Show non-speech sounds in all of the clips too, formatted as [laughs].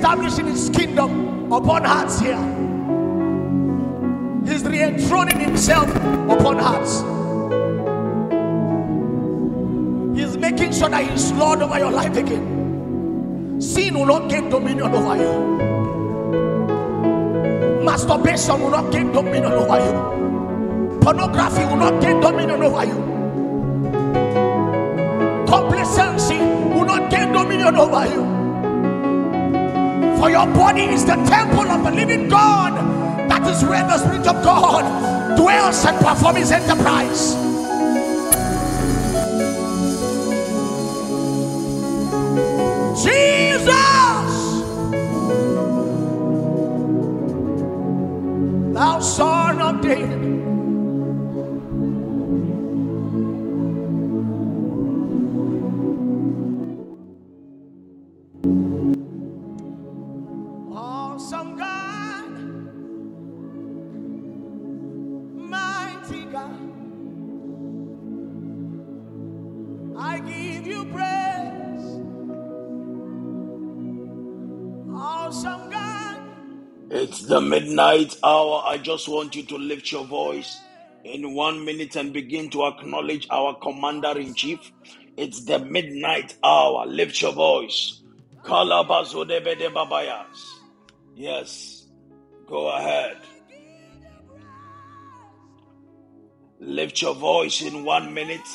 re-establishing His kingdom upon hearts here. He's re-enthroning Himself upon hearts. He's making sure that He's Lord over your life again. Sin will not gain dominion over you. Masturbation will not gain dominion over you. Pornography will not gain dominion over you. Complacency will not gain dominion over you. For your body is the temple of the living God. That is where the Spirit of God dwells and performs his enterprise. Jesus, thou son of David. The midnight hour. I just want you to lift your voice in one minute and begin to acknowledge our commander in chief. It's the midnight hour. Lift your voice. Yes, go ahead. Lift your voice in one minute.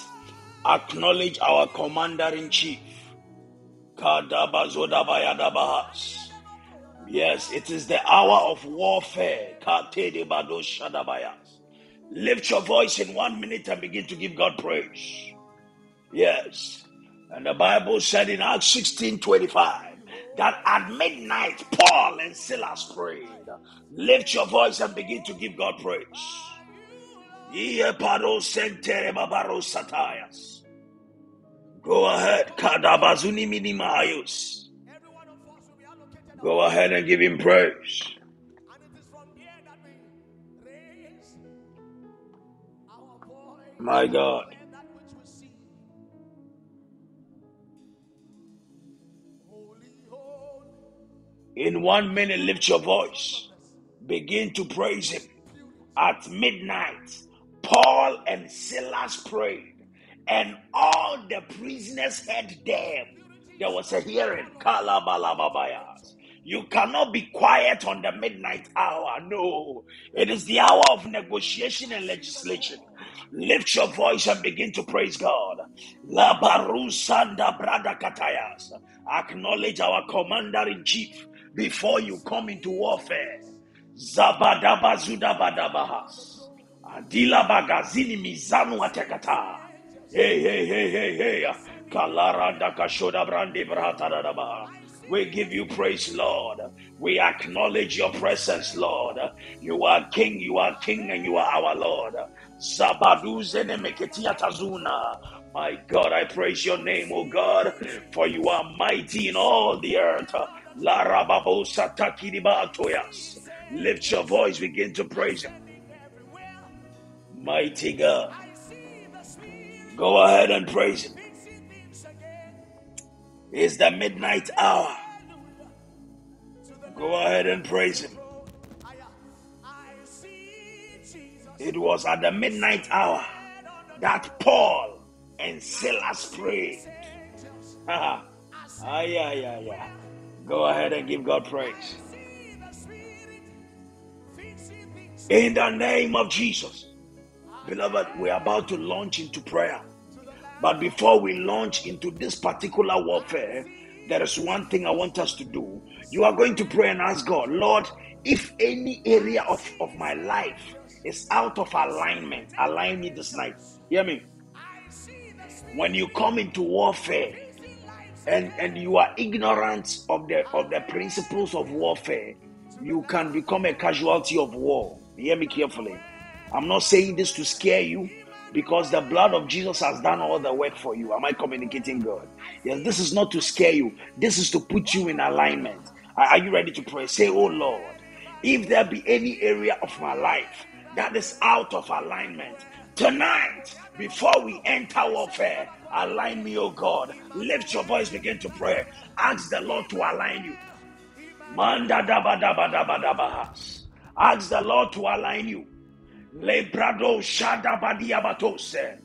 Acknowledge our commander in chief. Kadabazodabayadabahas. Yes, it is the hour of warfare. Katedebado-shadabayas. Lift your voice in one minute and begin to give God praise. Yes. And the Bible said in Acts 16 25 that at midnight Paul and Silas prayed. Lift your voice and begin to give God praise. Go ahead. Go ahead and give him praise. My God. in one minute, lift your voice. Begin to praise him. At midnight, Paul and Silas prayed, and all the prisoners heard them. There was a hearing. Kalabalababayas. You cannot be quiet on the midnight hour. No, it is the hour of negotiation and legislation. Lift your voice and begin to praise God. La barusanda brada katayas. Acknowledge our commander in chief before you come into warfare. Zabadabazudabadabahas. Adila bagazini mizanu atekata. Hey, hey, hey, hey, hey. Kalara dakashoda brandi brata brahatadadaba. We give you praise, Lord. We acknowledge your presence, Lord. You are King, you are King, and you are our Lord. My God, I praise your name, O God, for you are mighty in all the earth. Lift your voice, begin to praise him. Mighty God. Go ahead and praise him. It's the midnight hour. Go ahead and praise Him. It was at the midnight hour that Paul and Silas prayed. [laughs] ah, yeah, yeah, yeah. Go ahead and give God praise. In the name of Jesus. Beloved, we're about to launch into prayer. But before we launch into this particular warfare, there is one thing I want us to do. You are going to pray and ask God, Lord, if any area of, of my life is out of alignment, align me this night. Hear me? When you come into warfare and, and you are ignorant of the of the principles of warfare, you can become a casualty of war. Hear me carefully. I'm not saying this to scare you because the blood of Jesus has done all the work for you. Am I communicating God? Yes, this is not to scare you, this is to put you in alignment. Are you ready to pray? Say, Oh Lord, if there be any area of my life that is out of alignment, tonight, before we enter warfare, align me, oh God. Lift your voice, begin to pray. Ask the Lord to align you. Manda daba daba daba daba. Ask the Lord to align you. Lebrado shadabadiabatose.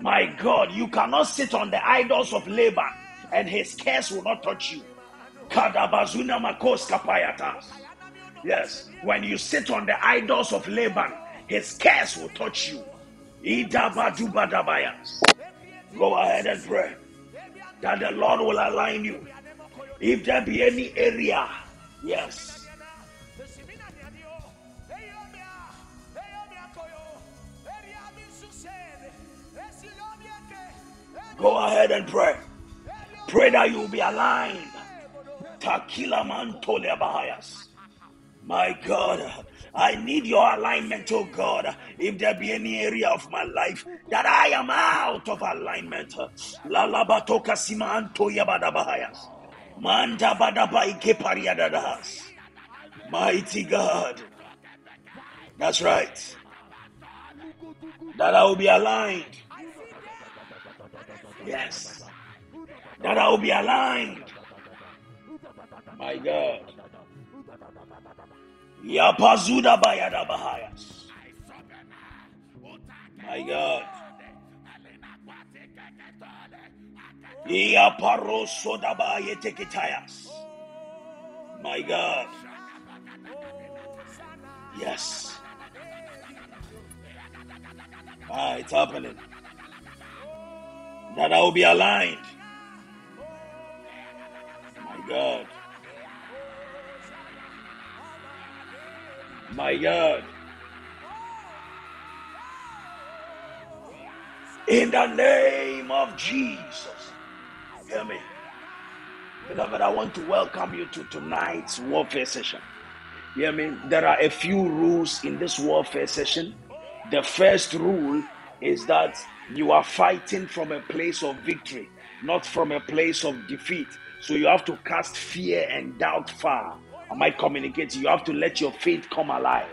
My God, you cannot sit on the idols of Laban and his curse will not touch you. Kadabazuna makos kapayatas. Yes, when you sit on the idols of Laban, his curse will touch you. Go ahead and pray that the Lord will align you. If there be any area, yes, Go ahead and pray. Pray that you will be aligned. Takila mantole bahayas. My God, I need your alignment, oh God. If there be any area of my life that I am out of alignment, lalabatoka simanto yabadabahayas. Manda badabaike pariadadas. Mighty God. That's right. That I will be aligned. Yes. That I will be aligned. My God. Yapazuda bayada bahayas. My God. My God. Yes. Ah, it's happening. That I will be aligned. My God. My God. In the name of Jesus. Hear me. Beloved, I want to welcome you to tonight's warfare session. Hear me? There are a few rules in this warfare session. The first rule is that you are fighting from a place of victory, not from a place of defeat. So you have to cast fear and doubt far. Am I communicating? You have to let your faith come alive.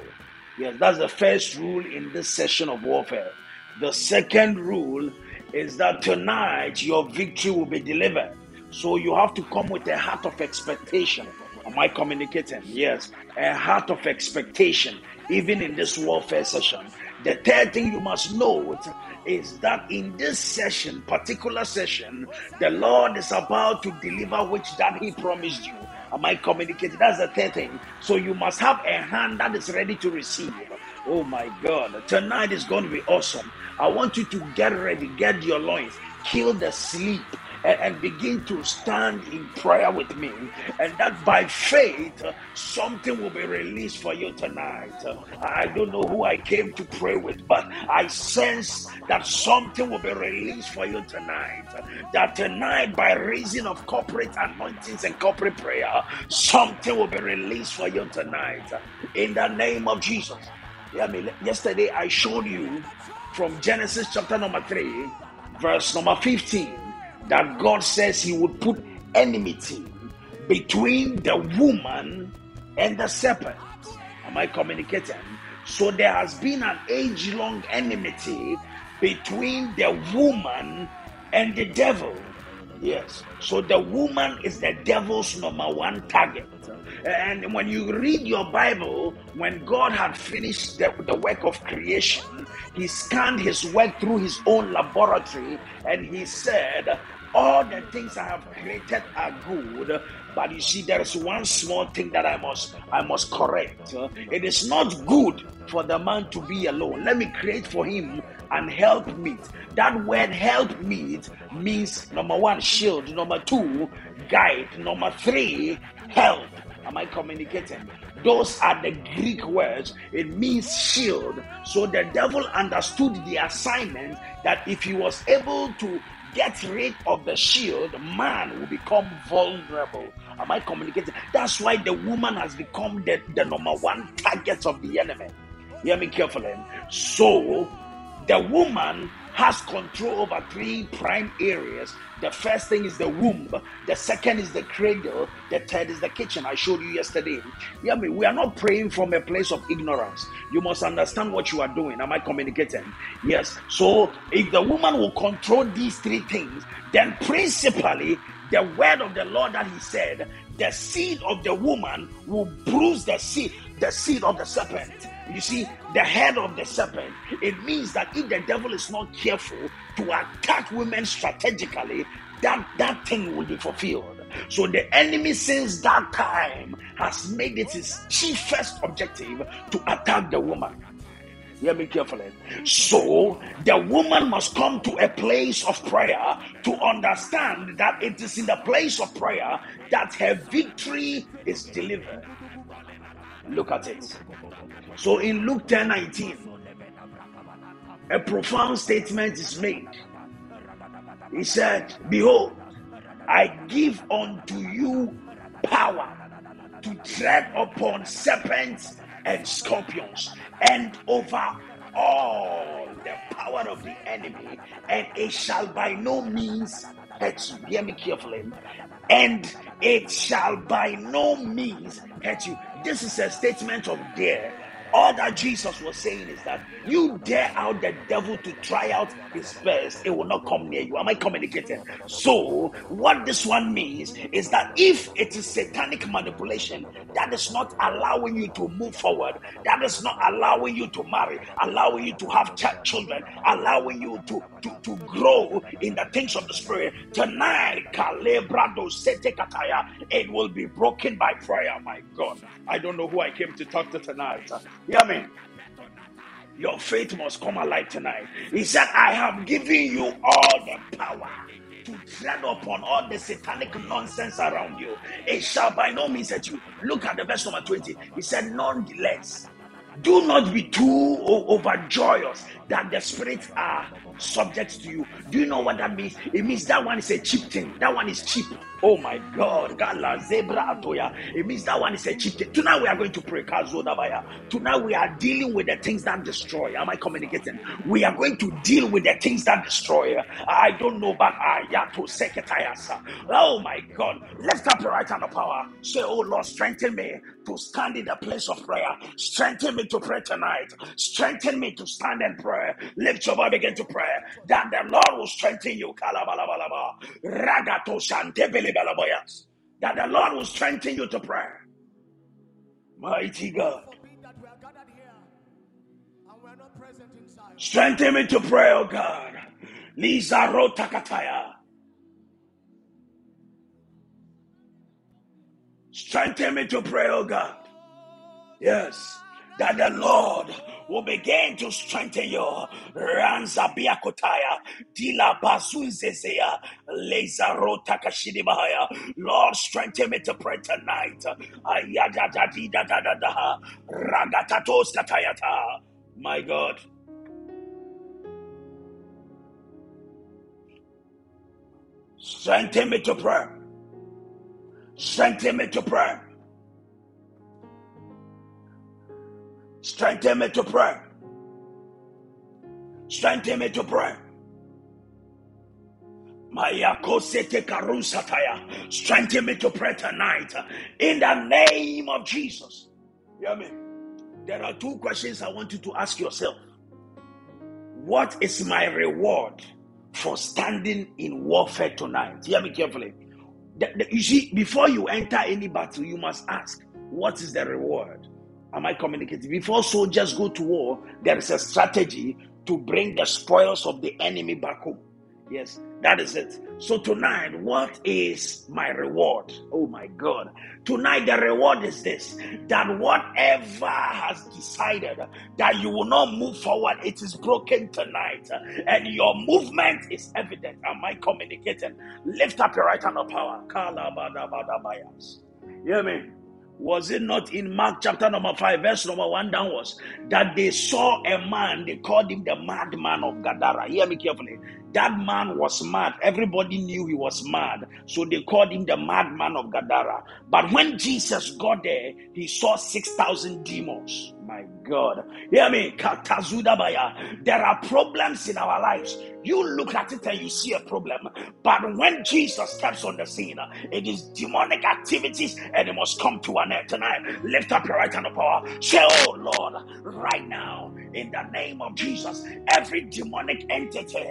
Yes, that's the first rule in this session of warfare. The second rule is that tonight your victory will be delivered. So you have to come with a heart of expectation. Am I communicating? Yes, a heart of expectation, even in this warfare session. The third thing you must know is that in this session, particular session, the Lord is about to deliver which that He promised you. Am I communicating? That's the third thing. So you must have a hand that is ready to receive. Oh my God. Tonight is going to be awesome. I want you to get ready, get your loins, kill the sleep, and, and begin to stand in prayer with me. And that by faith, something will be released for you tonight. I don't know who I came to pray with, but I sense that something will be released for you tonight. That tonight, by reason of corporate anointings and corporate prayer, something will be released for you tonight. In the name of Jesus. Yeah, I mean, yesterday I showed you from Genesis chapter number 3, verse number 15 that God says He would put enmity between the woman and the serpent. Am I communicating? So there has been an age long enmity between the woman and the devil. Yes. So the woman is the devil's number one target. And when you read your Bible, when God had finished the, the work of creation, he scanned his work through his own laboratory and he said, all the things I have created are good, But you see, there is one small thing that I must I must correct. It is not good for the man to be alone. Let me create for him and help meet. That word help meet means number one, shield, number two, guide, number three, help. Am I communicating? Those are the Greek words. It means shield. So the devil understood the assignment that if he was able to get rid of the shield, man will become vulnerable. Am I communicating? That's why the woman has become the, the number one target of the enemy. Hear me carefully. So the woman has control over three prime areas. The first thing is the womb, the second is the cradle, the third is the kitchen. I showed you yesterday. Yeah, me, we are not praying from a place of ignorance. You must understand what you are doing. Am I communicating? Yes. So if the woman will control these three things, then principally the word of the Lord that he said, the seed of the woman will bruise the seed, the seed of the serpent. You see, the head of the serpent, it means that if the devil is not careful to attack women strategically, that, that thing will be fulfilled. So the enemy, since that time, has made it his chiefest objective to attack the woman. Hear me carefully. So the woman must come to a place of prayer to understand that it is in the place of prayer that her victory is delivered. Look at it. So in Luke 10 19, a profound statement is made. He said, Behold, I give unto you power to tread upon serpents and scorpions and over all the power of the enemy, and it shall by no means hurt you. Hear me carefully. And it shall by no means hurt you. This is a statement of dare all that Jesus was saying is that you dare out the devil to try out his best, it will not come near you. Am I communicating? So, what this one means is that if it is satanic manipulation that is not allowing you to move forward, that is not allowing you to marry, allowing you to have children, allowing you to, to, to grow in the things of the spirit, tonight, it will be broken by prayer. My God, I don't know who I came to talk to tonight. Hear me. Your faith must come alive tonight. He said, I have given you all the power to tread upon all the satanic nonsense around you. It shall by no means hurt you. Look at the verse number 20. He said, Nonetheless, do not be too overjoyous that the spirits are subject to you. Do you know what that means? It means that one is a cheap thing. That one is cheap. Oh my God. Zebra. It means that one is a cheap thing. Tonight we are going to pray. Tonight we are dealing with the things that destroy. Am I communicating? We are going to deal with the things that destroy. I don't know, but I to seketayasa. Oh my God. Lift up your right hand of power. Say, Oh Lord, strengthen me to stand in the place of prayer. Strengthen me to pray tonight. Strengthen me to stand and pray. Lift your voice, begin to pray. That the Lord will strengthen you. Ragato that the Lord will strengthen you to pray. Mighty God. Strengthen me to pray, oh God. Lisa Rotakataya. Strengthen me to pray, oh God. Yes that the Lord will begin to strengthen you. Ranza biakotaya, dila bazunzezea, lezaro takashidi bahaya. Lord, strengthen me to pray tonight. Ayada da di da da da da, ragatatos katayata. My God. Strengthen me to pray. Strengthen me to pray. Strengthen me to pray. Strengthen me to pray. Strengthen me to pray tonight in the name of Jesus. Hear me. There are two questions I want you to ask yourself. What is my reward for standing in warfare tonight? Hear me carefully. The, the, you see, before you enter any battle, you must ask, What is the reward? Am I communicating? Before soldiers go to war, there is a strategy to bring the spoils of the enemy back home. Yes, that is it. So tonight, what is my reward? Oh my God. Tonight, the reward is this that whatever has decided that you will not move forward, it is broken tonight. And your movement is evident. Am I communicating? Lift up your right hand of power. Hear me? Was it not in Mark chapter number 5, verse number 1 downwards, that they saw a man, they called him the madman of Gadara? Hear me carefully. That man was mad. Everybody knew he was mad. So they called him the madman of Gadara. But when Jesus got there, he saw 6,000 demons. My God. Hear me? There are problems in our lives. You look at it and you see a problem. But when Jesus steps on the scene, it is demonic activities and it must come to an end tonight. Lift up your right hand of power. Say, Oh Lord, right now, in the name of Jesus, every demonic entity,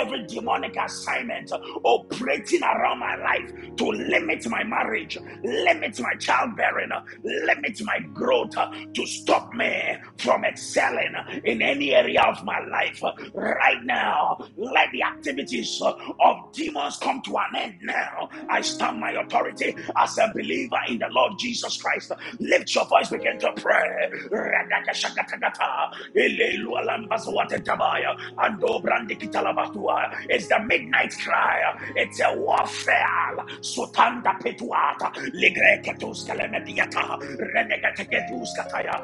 every demonic assignment operating around my life to limit my marriage, limit my childbearing, limit my growth, to stop me from excelling in any area of my life right now. Let the activities of demons come to an end now. I stand my authority as a believer in the Lord Jesus Christ. Lift your voice, begin to pray. It's the midnight cry. It's a warfare. Sutanda petuata. Ligreketus kalemediata. Renegateketus kataya.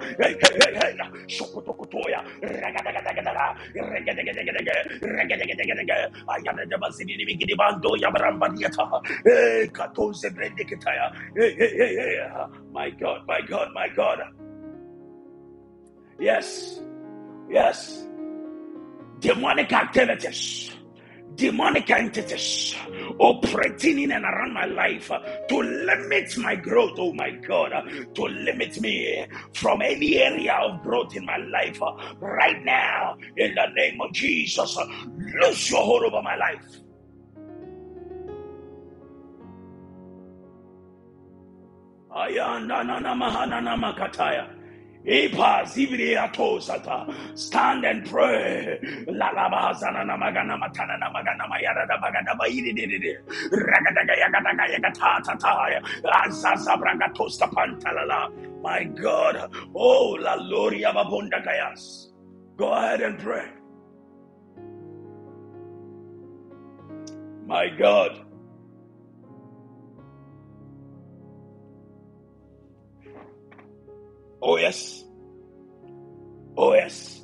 My God, my God, my God. Yes. Yes. Demonic activities, demonic entities oh, operating in and around my life to limit my growth. Oh my God, to limit me from any area of growth in my life. Right now, in the name of Jesus, lose your hold over my life. Ayanda Stand and pray. My God. Oh, la loria babunda gayas. Go ahead and pray. My God. Oh, yes. Oh, yes.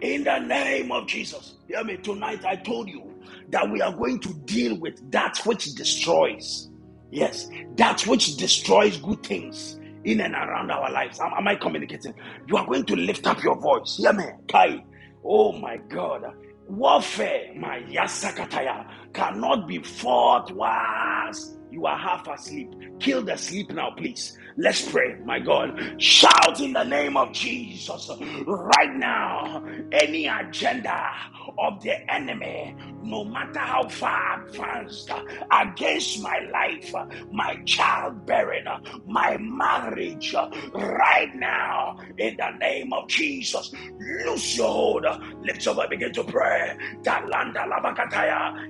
In the name of Jesus. Hear me, tonight I told you that we are going to deal with that which destroys. Yes, that which destroys good things in and around our lives. Am, am I communicating? You are going to lift up your voice. Hear me, Kai. Oh my God. Warfare, my Yasakataya, cannot be fought whilst you are half asleep. Kill the sleep now, please. Let's pray, my God. Shout in the name of Jesus right now. Any agenda of the enemy, no matter how far advanced, against my life, my childbearing, my marriage, right now, in the name of Jesus, loose your hold. Lift your voice, begin to pray.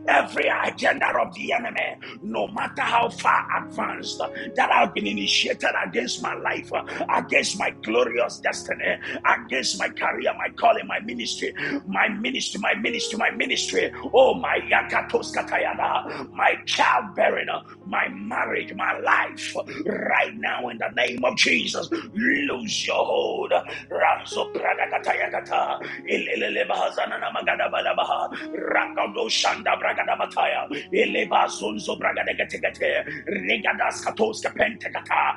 Every agenda of the enemy, no matter how far advanced, that I've been initiated against my life, uh, against my glorious destiny, against my career, my calling, my ministry, my ministry, my ministry, my ministry. Oh, my yakatos katayana, my childbearing, uh, my marriage, my life. Right now, in the name of Jesus, lose your hold. Ramso pragadakatayakata, ilelele bahazana namagada balabaha, rakado shanda bragadabataya, ileba sunzo bragadagategate, regadas katoska pentekata,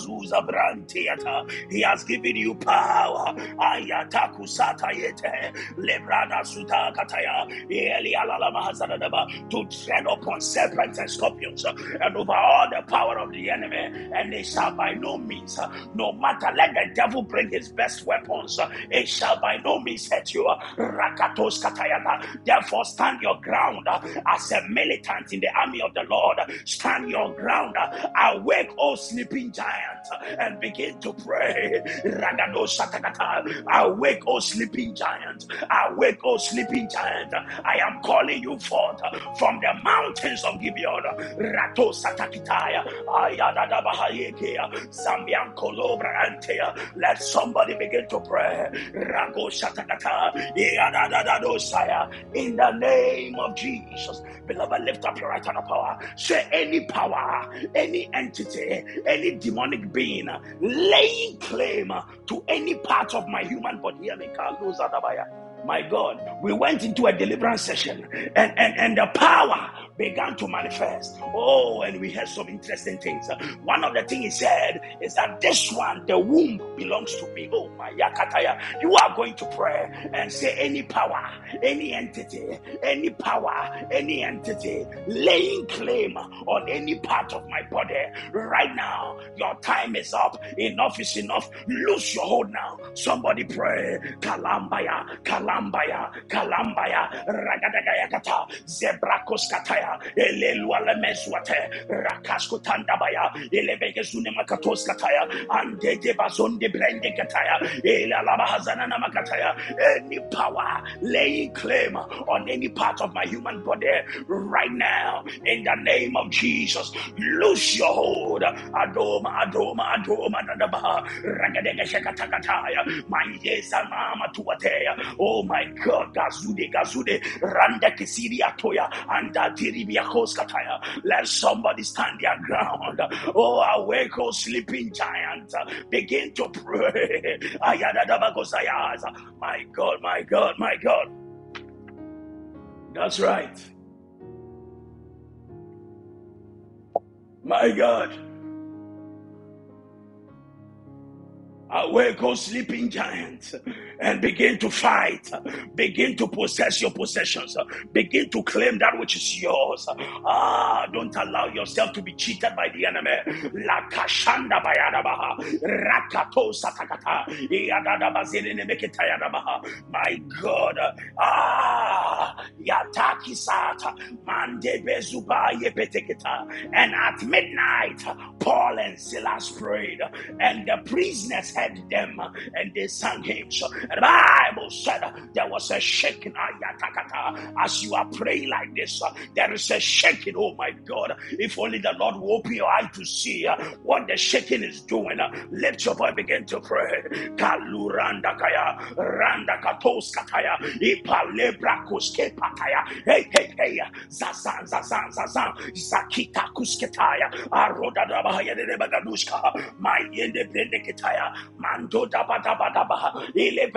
Azuza Brantiata. He has given you power. Ayataku Satayete. Lebrana Suta Kataya. To tread upon serpents and scorpions and over all the power of the enemy, and they shall by no means, no matter, let the devil bring his best weapons, it shall by no means hurt you. Rakatos Katayana. Therefore, stand your ground as a militant in the army of the Lord. Stand your ground. Awake, O sleeping giant, and begin to pray. Awake, O sleeping giant. Awake, O sleeping giant. I am calling you forth from the mountains of Gibeon. Rato Satakitaya. Zambian Kolobra Antea. Let somebody begin to pray. Rago Satakata. In the name of Jesus. Beloved, lift up your right hand of power. Say any power, any entity, any demonic being laying claim to any part of my human body. My God, we went into a deliverance session. And, and, and the power began to manifest. Oh, and we heard some interesting things. One of the things he said is that this one, the womb belongs to me. Oh, my Yakataya. You are going to pray and say, any power, any entity, any power, any entity laying claim on any part of my body right now. Your time is up. Enough is enough. Lose your hold now. Somebody pray. Kalambaya, Kalambaya, Kalambaya, Ragadagayakata, Zebrakos Kataya. Eleluala meswate, Rakasko Tandabaya, Elebegezune Makatos Kataya, and de Bazonde Brende Kataya, Elalabahazana Makataya, any power laying claim on any part of my human body right now, in the name of Jesus, loose your hold. Adoma, Adoma, Adoma, Nadabaha, Ragadega Shakatakataya, my yes, Mama Tuatea, oh my God, Gazude, Gazude, Randa Kisiri Atoya, and Diri let somebody stand their ground. Oh, awake, oh sleeping giant. Begin to pray. [laughs] My God, my God, my God. That's right. My God. Awake, O sleeping giant, and begin to fight. Begin to possess your possessions. Begin to claim that which is yours. Ah, don't allow yourself to be cheated by the enemy. La kashanda bayadabaha. Rakato satakata. My God. Ah, yataki sata. Mande bezuba yepeteketa. And at midnight, Paul and Silas prayed, and the prisoners heard them and they sang hymns. And the Bible said there was a shaking ah, as you are praying like this. There is a shaking. Oh my God. If only the Lord will open your eye to see what the shaking is doing. Lift your voice, begin to pray. Kaluranda kaya, randa katos kataya, ipalebra kuske pataya. Hey, hey, hey, zazan, zazan, zazan, zakita kusketaya, aroda dabahaya de bagadushka, my yende ketaya, Mando daba daba daba. Ile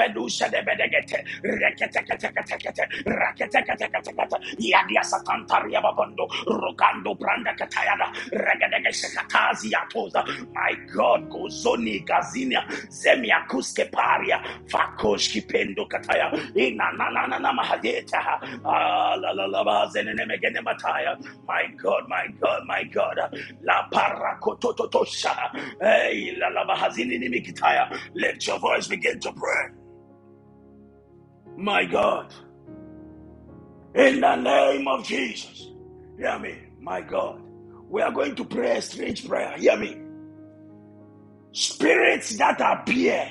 de bedegete. Rekete kete kete kete. Rakete kete kete kete. Branda katayada. Regedege. My God, gozoni gazinia. Paria. Fakoshki pendo kataya. Ina na na na na mahadeta. Ah la la la ba zenene megene mataya. My God, my God, my God. La. Hey la la bahazini nimikita. Let your voice begin to pray. My God, in the name of Jesus, hear me, my God. We are going to pray a strange prayer. Hear me. spirits that appear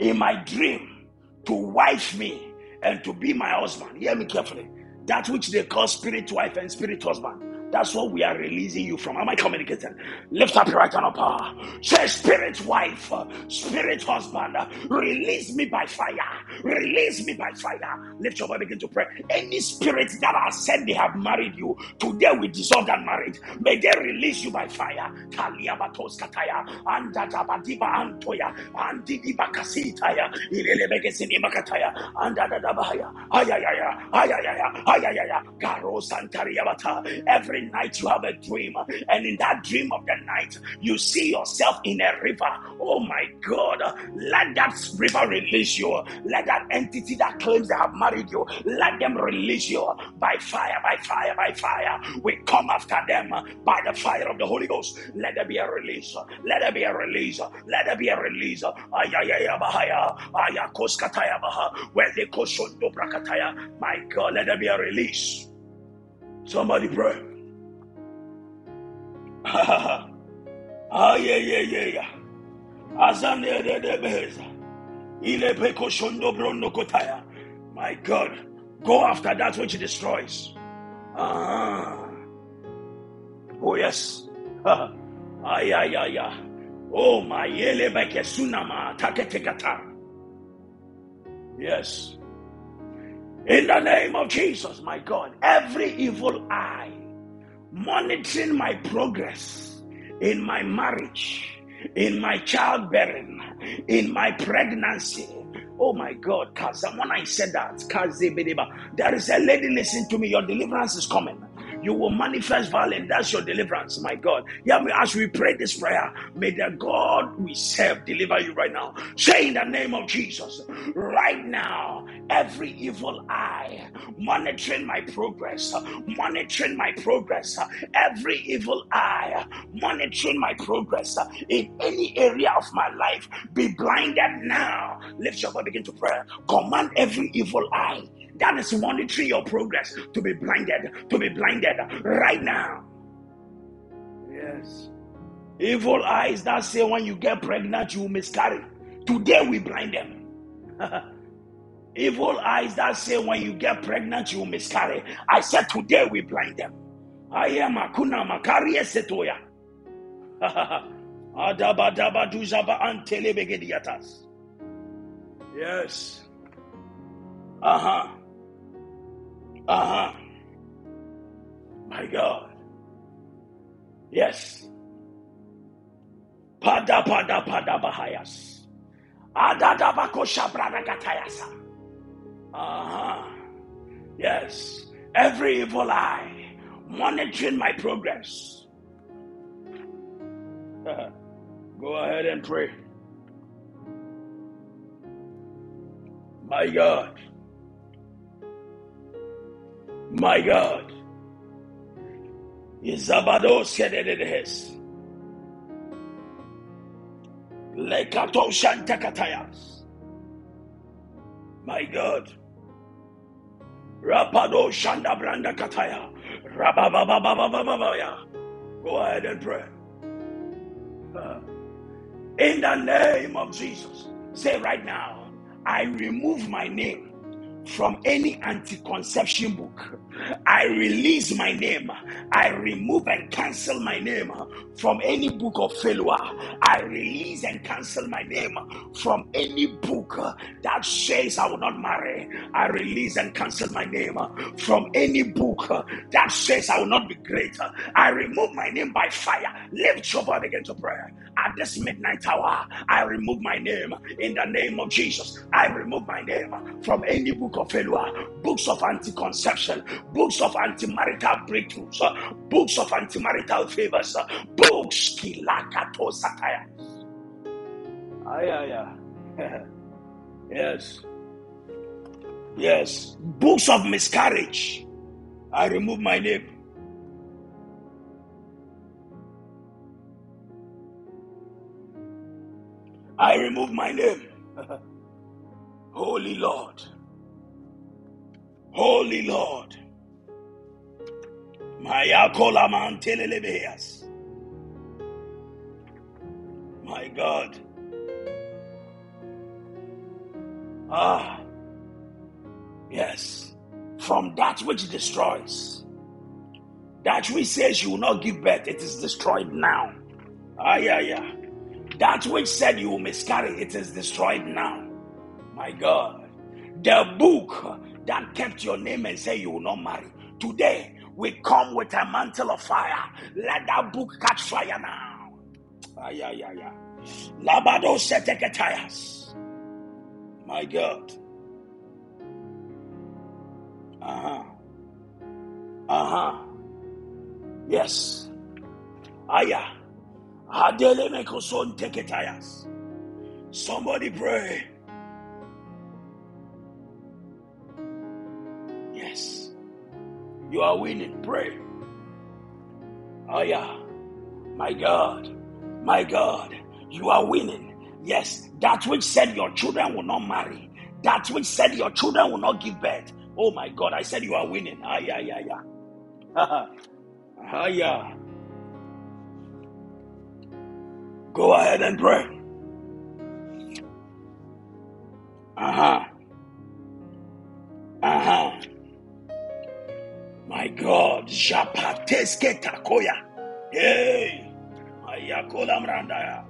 in my dream to wife me and to be my husband. Hear me carefully. That which they call spirit wife and spirit husband that's what we are releasing you from. Am I communicating? Lift up your right hand up. Say, Spirit wife, Spirit husband, release me by fire. Release me by fire. Lift your voice, begin to pray. Any spirit that has said they have married you, today we dissolve that marriage. May they release you by fire. Every every night you have a dream, and in that dream of the night, you see yourself in a river. Oh my God, let that river release you. Let that entity that claims they have married you, let them release you by fire, by fire, by fire. We come after them by the fire of the Holy Ghost. Let there be a release. Let there be a release. Let there be a release. My God, let there be a release. Somebody pray [laughs] ah, yeah, yeah, yeah, yeah. Azane de de beza. Ile peko shondo brondo kotaya. My God, go after that which destroys. Ah. Oh, yes. [laughs] ay, ay, ay, ay. Oh, my yele beke sunama taketekata. Yes. In the name of Jesus, my God, every evil eye monitoring my progress in my marriage, in my childbearing, in my pregnancy. Oh my God, Kazam, when I said that, there is a lady listening to me, your deliverance is coming you will manifest violence. That's your deliverance, my God. Yeah, as we pray this prayer, may the God we serve deliver you right now. Say in the name of Jesus, right now, every evil eye monitoring my progress, monitoring my progress, every evil eye monitoring my progress in any area of my life, be blinded now. Lift your voice, begin to pray. Command every evil eye that is monitoring your progress to be blinded, to be blinded right now. Yes. Evil eyes that say when you get pregnant, you miscarry. Today we blind them. [laughs] Evil eyes that say when you get pregnant, you miscarry. I said today we blind them. I am Akuna Makari Setoya. [laughs] Yes. Uh huh. Uh huh. My God. Yes. Pada pada pada bahayas. Adada bakosha brada katayasa. Uh huh. Yes. Every evil eye monitoring my progress. [laughs] Go ahead and pray. My God. My God. Izabado sedededes. Lekato shantakatayas. My God. Rapado shanda branda kataya. Go ahead and pray. In the name of Jesus. Say right now, I remove my name from any anti-conception book. I release my name. I remove and cancel my name from any book of failure. I release and cancel my name from any book that says I will not marry. I release and cancel my name from any book that says I will not be great. I remove my name by fire. Lift your body again to prayer. At this midnight hour, I remove my name in the name of Jesus. I remove my name from any book of failure, books of anti-conception, books of anti-marital breakthroughs, books of anti-marital favors, books kilakato satire. Ah, yeah, yeah. yes. Yes. Books of miscarriage. I remove my name. I remove my name. [laughs] Holy Lord. Holy Lord. My God. Ah, yes. From that which destroys, that which says you will not give birth, it is destroyed now. Ah, yeah, yeah. That which said you will miscarry, it is destroyed now. My God. The book that kept your name and said you will not marry. Today, we come with a mantle of fire. Let that book catch fire now. Yeah, yeah, yeah. Labado seteketayas. My God. Uh huh. Uh huh. Yes. Aya. Somebody pray. Yes. You are winning. Pray. Oh yeah. My God. My God. You are winning. Yes. That which said your children will not marry. That which said your children will not give birth. Oh my God. I said you are winning. Ah yeah yeah yeah. ah yeah. Go ahead and pray. Uh huh. Uh huh. My God. Japateske takoya. Hey. Ayakola mrandaya.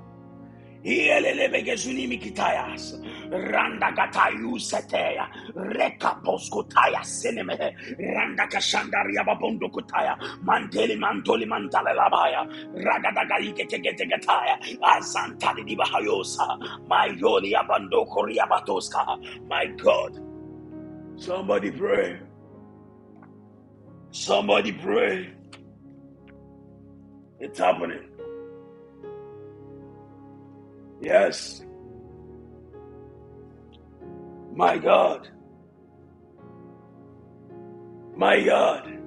Ielelebegezuni mikitayas. Randa gatayu seteya. Reka poskutaya seneme. Randa kashandaria babondo kutaya. Manteli mantoli mantale labaya. Ragadagai gete gete getaya. Azantali di bahayosa. My yoli abando koria batoska. My God. Somebody pray. Somebody pray. It's happening. Yes. My God. My God.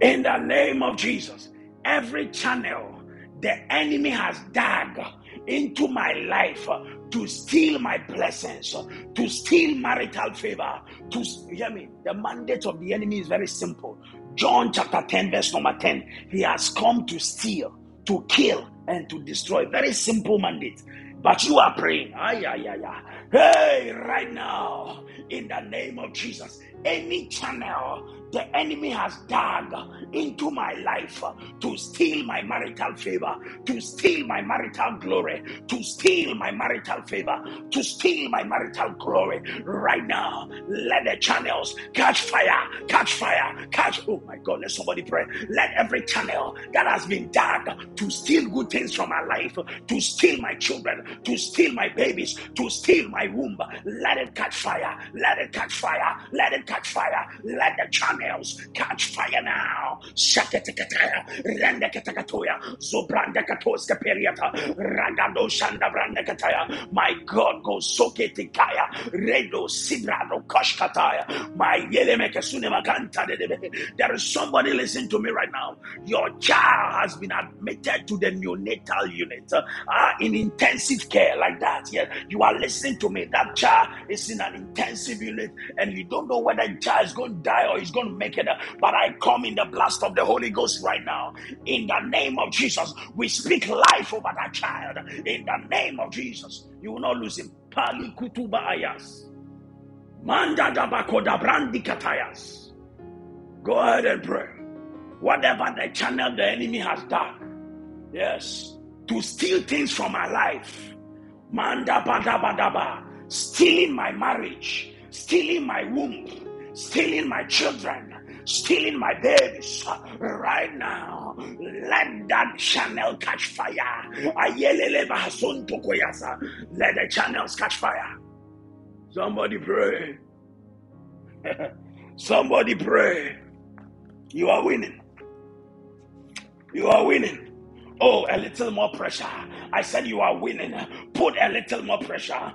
In the name of Jesus, every channel the enemy has dug into my life to steal my blessings, to steal marital favor, to hear me. The mandate of the enemy is very simple. John chapter 10, verse number 10. He has come to steal, to kill, and to destroy. Very simple mandate. But you are praying. Ay, ay, ay, ay. Hey, right now, in the name of Jesus, any channel the enemy has dug into my life to steal my marital favor, to steal my marital glory, to steal my marital favor, to steal my marital glory. Right now, let the channels catch fire, catch fire, catch. Oh my God, let somebody pray. Let every channel that has been dug to steal good things from my life, to steal my children, to steal my babies, to steal my womb, let it catch fire, let it catch fire, let it catch fire, let the channels catch fire now. My God, go Soketikaya, Redo Sibrado Koshkataya, my. There is somebody listening to me right now. Your child has been admitted to the neonatal unit uh, in intensive care like that. Yeah, you are listening to me. That child is in an intensive unit, and you don't know whether the child is going to die or he's going to make it. But I come in the blast of the Holy Ghost right now. In the name of Jesus, we speak life over that child. In the name of Jesus, you will not lose him. Pali kutuba ayas. Manda dabakoda brandi katayas. Go ahead and pray. Whatever the channel the enemy has done, yes, to steal things from my life. Manda bada bada stealing my marriage, stealing my womb, stealing my children, stealing my babies right now. Let that channel catch fire. Let the channels catch fire. Somebody pray. [laughs] Somebody pray. You are winning. You are winning. Oh, a little more pressure. I said you are winning. Put a little more pressure.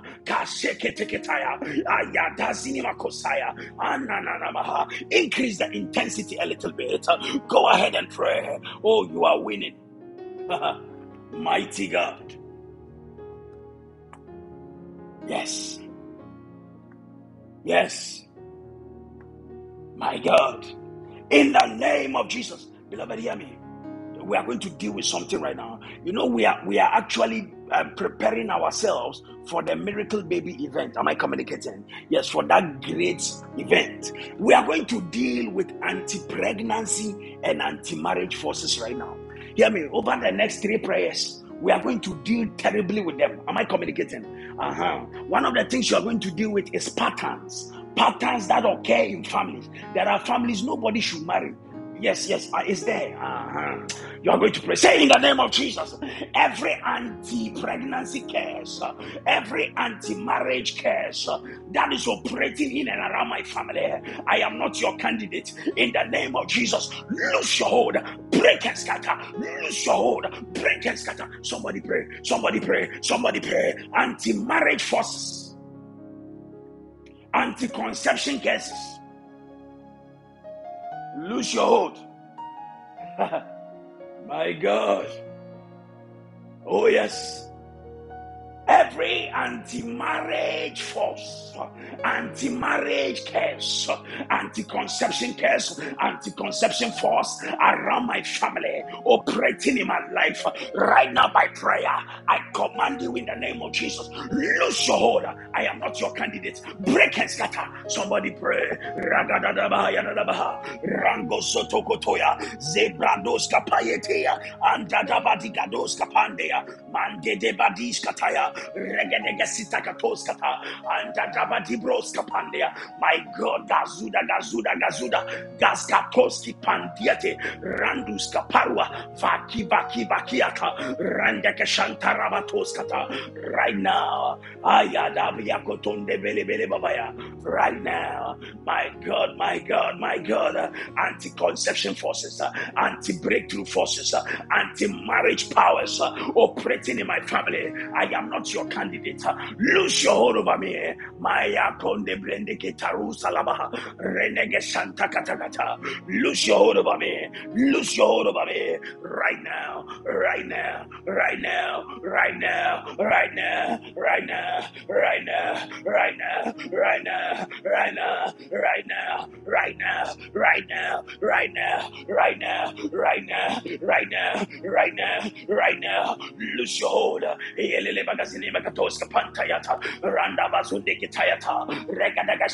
Increase the intensity a little bit. Go ahead and pray. Oh, you are winning. [laughs] Mighty God. Yes. Yes. My God. In the name of Jesus. Beloved, hear me. We are going to deal with something right now. You know, we are we are actually uh, preparing ourselves for the miracle baby event. Am I communicating? Yes, for that great event. We are going to deal with anti-pregnancy and anti-marriage forces right now. Hear me. Over the next three prayers, we are going to deal terribly with them. Am I communicating? Uh-huh. One of the things you are going to deal with is patterns. Patterns that occur in families. There are families nobody should marry. Yes, yes, uh, it's there. Uh-huh. You are going to pray. Say in the name of Jesus, every anti-pregnancy curse, every anti-marriage curse that is operating in and around my family, I am not your candidate. In the name of Jesus, lose your hold, break and scatter, lose your hold, break and scatter. Somebody pray, somebody pray, somebody pray. Anti-marriage forces, anti-conception cases lose your hold. [laughs] My God. Oh, yes. Every anti marriage force, anti marriage curse, anti conception curse, anti conception force around my family, operating in my life right now by prayer. I command you in the name of Jesus, lose your hold. I am not your candidate. Break and scatter. Somebody pray. Rango sotokotoya, zebrados kapayetea, andadabadigados kapandea, mande de my God, Gazuda, Gazuda, Gazuda, Gaskatoski Pandiate, Randus Kaparua, Vaki Vaki Vakiaka, Randeke Shantarabatoskata, right now, Ayadabiakotonde Bele Bele Babaya, right now, my God, my God, my God, anti conception forces, anti breakthrough forces, anti marriage powers operating in my family. I am not your candidate. Lose your hold over me. Maya konde blende ketaru salabaha. Renege santa katakata. Lose your hold over me. Lose your hold over me. Right now. Right now. Right now. Right now. Right now. Right now. Right now. Right now. Right now. Right now. Right now. Right now. Right now. Right now. Right now. Right now. Right now. Right now. Right now. Lose your hold. Randa Regadaga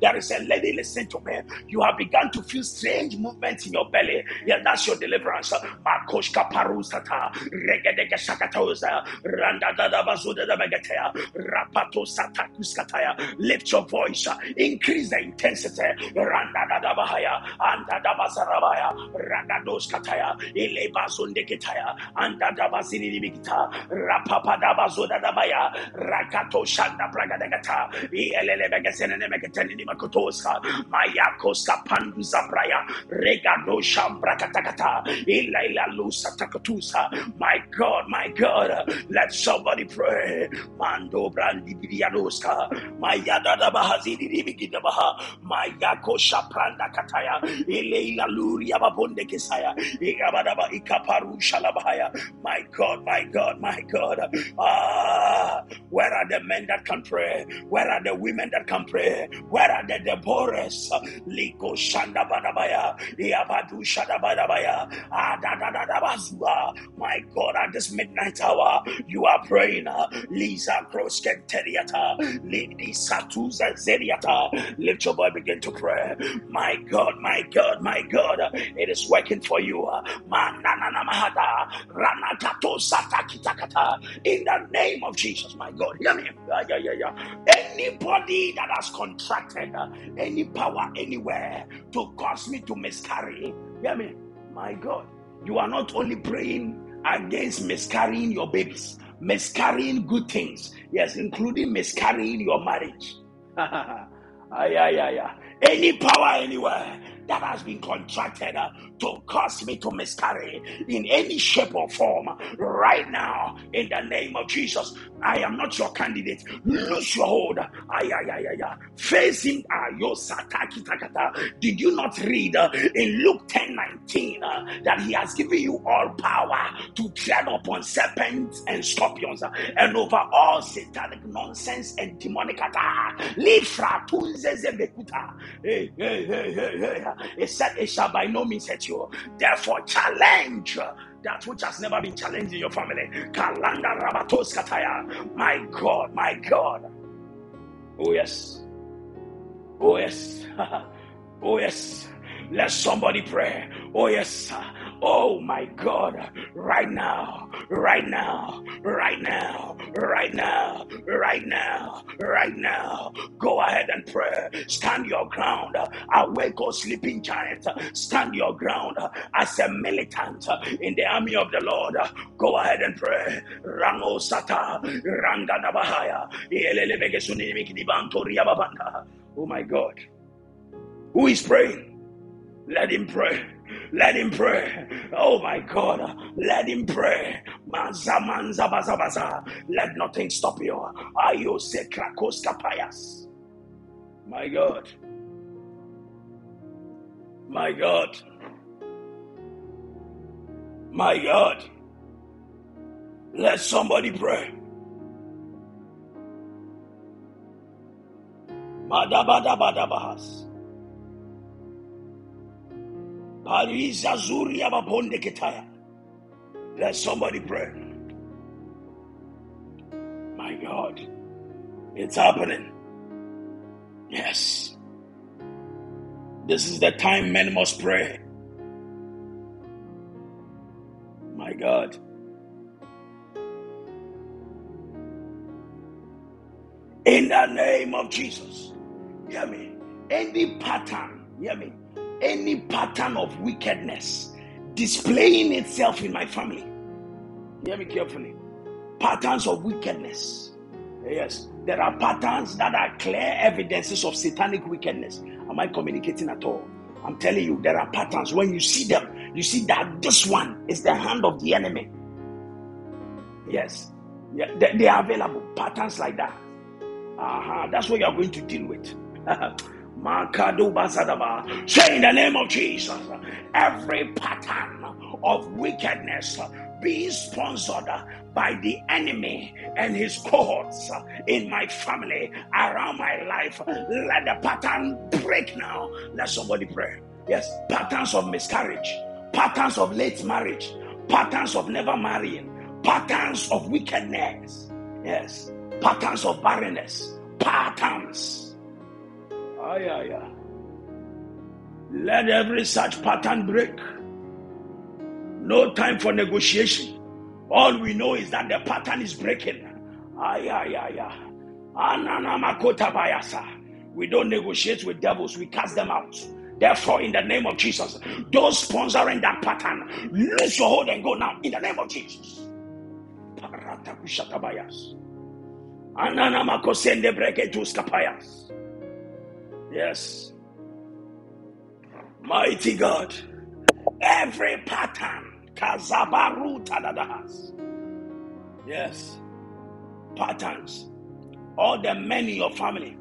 There is a lady, listen to me. You have begun to feel strange movements in your belly. Yeah, that's your deliverance. Makoshka Parusata, Regadega Shakatoza, Randa Dadabazuda Megataya, Rapato Satakuskataya. Lift your voice, increase the intensity. Randa Kataya, ketaya anda da bazini bigita Elebazondeketaya, Andadabaziribikita, Rapapadabazodanabaya, Rakato Mayakosa My God, my God, let somebody pray. Mayakosha Igabada my God, my God, my God. Ah, where are the men that can pray? Where are the women that can pray? Where are the Deborahs? Liko Shanda Badabaya, Yabadu Shada Badabaya, Ah, da da da da bazua. My God, at this midnight hour, you are praying. Lisa Kroskenteriata, Lady Satuza Zeriata. Lift your boy, begin to pray. My God, my God, my God, it is working for you. In the name of Jesus, my God, hear me. Yeah, yeah, yeah, yeah. Anybody that has contracted uh, any power anywhere to cause me to miscarry, hear me, my God. You are not only praying against miscarrying your babies, miscarrying good things, yes, including miscarrying your marriage. [laughs] ay, ay, ay. Any power anywhere that has been contracted uh, to cause me to miscarry in any shape or form right now in the name of Jesus. I am not your candidate. Lose your hold. Ay, ay, ay, ay, ay. Face him. Did you not read uh, in Luke 10 19 uh, that he has given you all power to tread upon serpents and scorpions uh, and over all satanic nonsense and demonic attack? Hey, hey, hey, hey, hey. It said it shall by no means hurt you. Therefore, challenge that which has never been challenged in your family. Kalanda Rabatos Kataya. My God, my God. Oh, yes. Oh, yes. [laughs] oh, yes. Let somebody pray. Oh, yes. Oh my God, right now, right now, right now, right now, right now, right now. Go ahead and pray. Stand your ground. Awake, O sleeping giant. Stand your ground as a militant in the army of the Lord. Go ahead and pray. Rango Sata, Ranga Nabahaya, Oh my God. Who is praying? Let him pray. Let him pray. Oh my God. Let him pray. Manza manza baza baza. Let nothing stop you. Ayo se. My God. My God. My God. Let somebody pray. Madabadabadabahas. Let somebody pray. My God, it's happening. Yes. This is the time men must pray. My God. In the name of Jesus. Hear me. Any pattern, hear me any pattern of wickedness displaying itself in my family. Hear me carefully. Patterns of wickedness. Yes, there are patterns that are clear evidences of satanic wickedness. Am I communicating at all? I'm telling you, there are patterns. When you see them, you see that this one is the hand of the enemy. Yes, yeah, they, they are available. Patterns like that. Uh-huh. That's what you are going to deal with. [laughs] Say in the name of Jesus, every pattern of wickedness being sponsored by the enemy and his cohorts in my family, around my life, let the pattern break now. Let somebody pray. Yes, patterns of miscarriage, patterns of late marriage, patterns of never marrying, patterns of wickedness. Yes, patterns of barrenness, patterns Ay, ay, ay. Let every such pattern break. No time for negotiation. All we know is that the pattern is breaking. Ay, ay, ay, ay. We don't negotiate with devils, we cast them out. Therefore, in the name of Jesus, those sponsoring that pattern, lose your hold and go now in the name of Jesus. Anana makosende breke tus kapayas. Yes. Mighty God. Every pattern. Kazabaru tadadahas. Yes. Patterns. All the men in your family.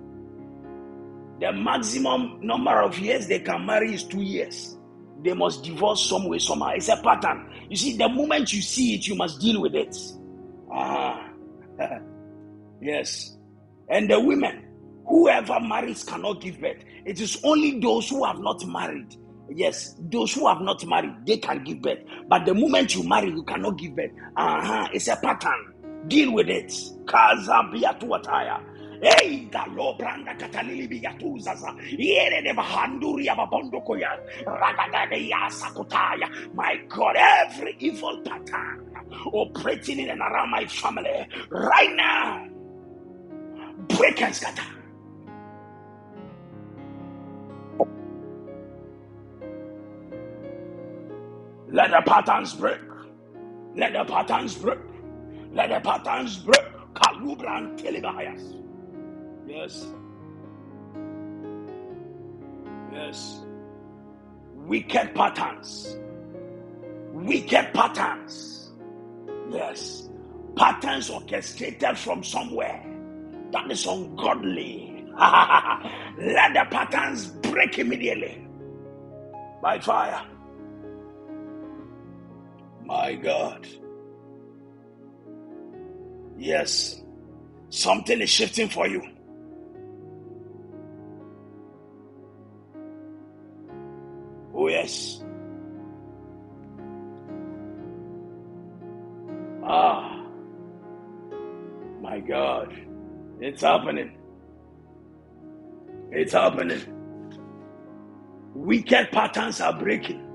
The maximum number of years they can marry is two years. They must divorce some way, somehow. It's a pattern. You see, the moment you see it, you must deal with it. Ah. [laughs] yes. And the women, Whoever marries cannot give birth. It is only those who have not married. Yes, those who have not married, they can give birth. But the moment you marry, you cannot give birth. Uh-huh. It's a pattern. Deal with it. Kaza biatuataya. Hey, galo branda katalili biyatuzaza. Yere de bahanduri ababondo koya. Ragadade yasakutaya. My God, every evil pattern operating in and around my family right now, break and scatter. Let the patterns break. Let the patterns break. Let the patterns break. Kalubran telebahayas. Yes. Yes. Wicked patterns. Wicked patterns. Yes. Patterns orchestrated from somewhere that is ungodly. [laughs] Let the patterns break immediately by fire. My God. Yes. Something is shifting for you. Oh, yes. Ah, my God. It's happening. It's happening. Wicked patterns are breaking.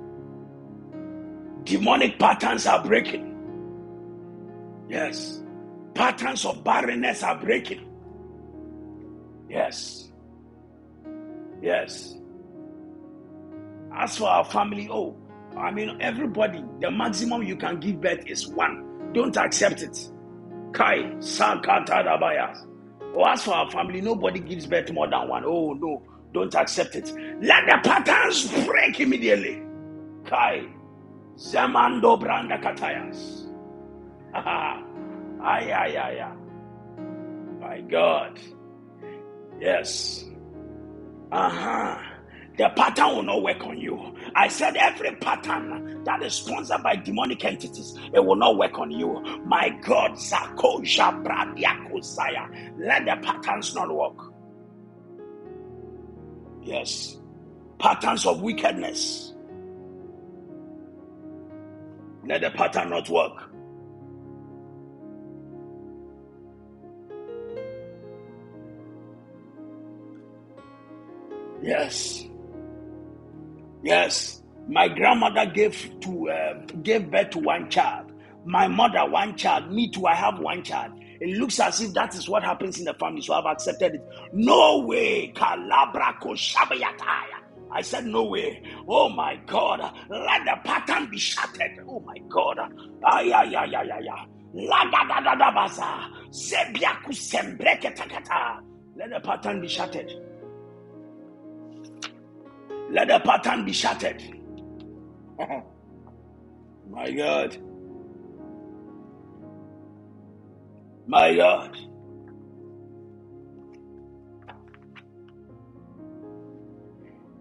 Demonic patterns are breaking. Yes. Patterns of barrenness are breaking. Yes. Yes. As for our family, oh, I mean, everybody, the maximum you can give birth is one. Don't accept it. Kai, Sakatadabayas. Or oh, as for our family, nobody gives birth more than one. Oh, no, don't accept it. Let the patterns break immediately. Kai, Zamando Branda Katayas. Ay, ay, ay, ay. My God. Yes. Uh huh. The pattern will not work on you. I said every pattern that is sponsored by demonic entities, it will not work on you. My God, Zako Jabradiakosaya. Let the patterns not work. Yes. Patterns of wickedness. Let the pattern not work. Yes. Yes. My grandmother gave to uh, gave birth to one child. My mother one child. Me too. I have one child. It looks as if that is what happens in the family, so I've accepted it. No way, Kalabra I said, No way. Oh my God. Let the pattern be shattered. Oh my God. Ay, ay, ay, ay, ay, ay. Let the pattern be shattered. Let the pattern be shattered. [laughs] My God. My God.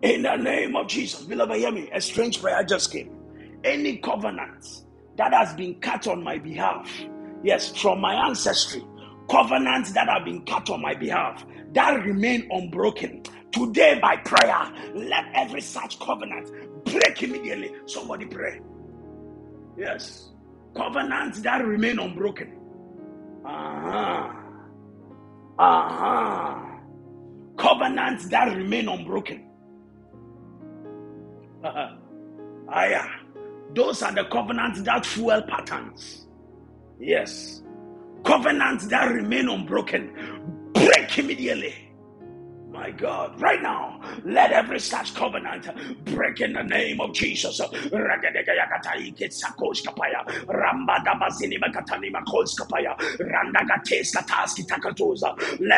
In the name of Jesus, beloved, hear me. A strange prayer just came. Any covenant that has been cut on my behalf, yes, from my ancestry, covenants that have been cut on my behalf, that remain unbroken. Today, by prayer, let every such covenant break immediately. Somebody pray. Yes. Covenants that remain unbroken. Uh huh. Uh huh. Covenants that remain unbroken. [laughs] Aya. Those are the covenants that fuel patterns. Yes. Covenants that remain unbroken. Break immediately. My God, right now, let every such covenant break in the name of Jesus. Let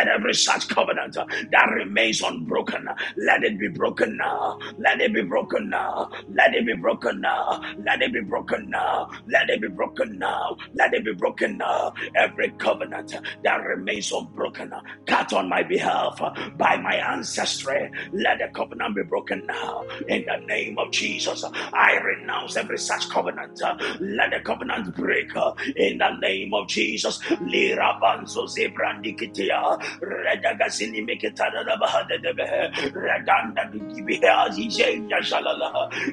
every such covenant that remains unbroken, let it be broken now. Let it be broken now. Let it be broken now. Let it be broken now. Let it be broken now. Let it be broken now. Every covenant that remains unbroken, cut on my behalf by my ancestry. Let the covenant be broken now. In the name of Jesus, I renounce every such covenant. Let the covenant break in the name of Jesus. Lira banzo zebrandi kitia. Redagasini mekitana da bahade de behe. Redanda di gibihe azize.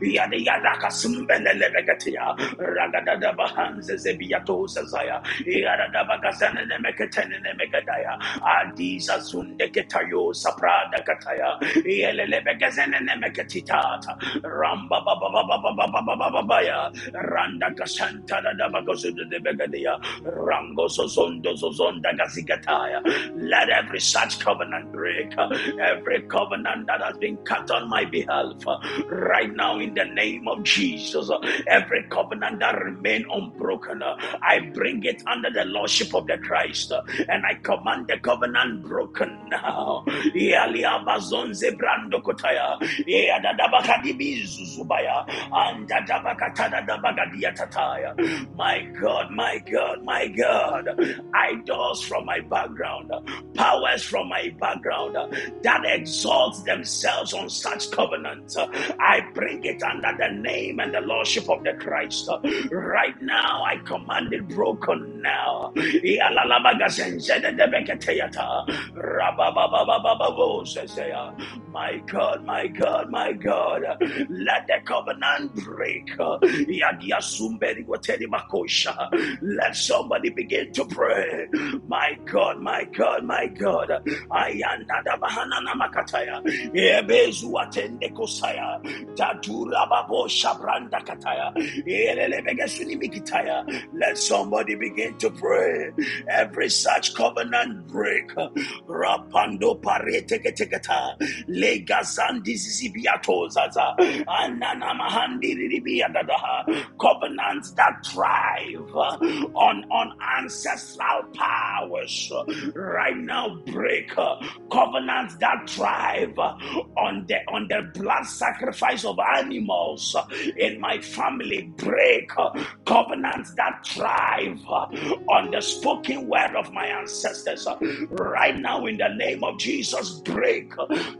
Yada yada kasumbele lebegatia. Ragada bahanze zebiyato sazaya. Yada da nemeketene nemegadaya. Adiza zunde ketayo sapra. Kataya, Ramba Randa Bagosu de Begadia, Rango Gazigataya. Let every such covenant break, every covenant that has been cut on my behalf, right now in the name of Jesus, every covenant that remain unbroken, I bring it under the lordship of the Christ, and I command the covenant broken now. Yalia Bazonze Brando Kotaya, Yadabakadi Zubaya, and Dadabakatada Bagadia Tataya. My God, my God, my God. Idols from my background, powers from my background that exalt themselves on such covenants. I bring it under the name and the lordship of the Christ. Right now, I command it broken now. My God, my God, my God, let the covenant break. Let somebody begin to pray. My God, my God, my God. Let somebody begin to pray. Every such covenant break. Rapando parete keteketa. Legazandi zibiatozaza. Anana mahandi ribiadadaha. Covenants that thrive on, on ancestral powers. Right now, break covenants that thrive on the on the blood sacrifice of animals in my family. Break covenants that thrive on the spoken word of my ancestors. Right now, in the name of Jesus, break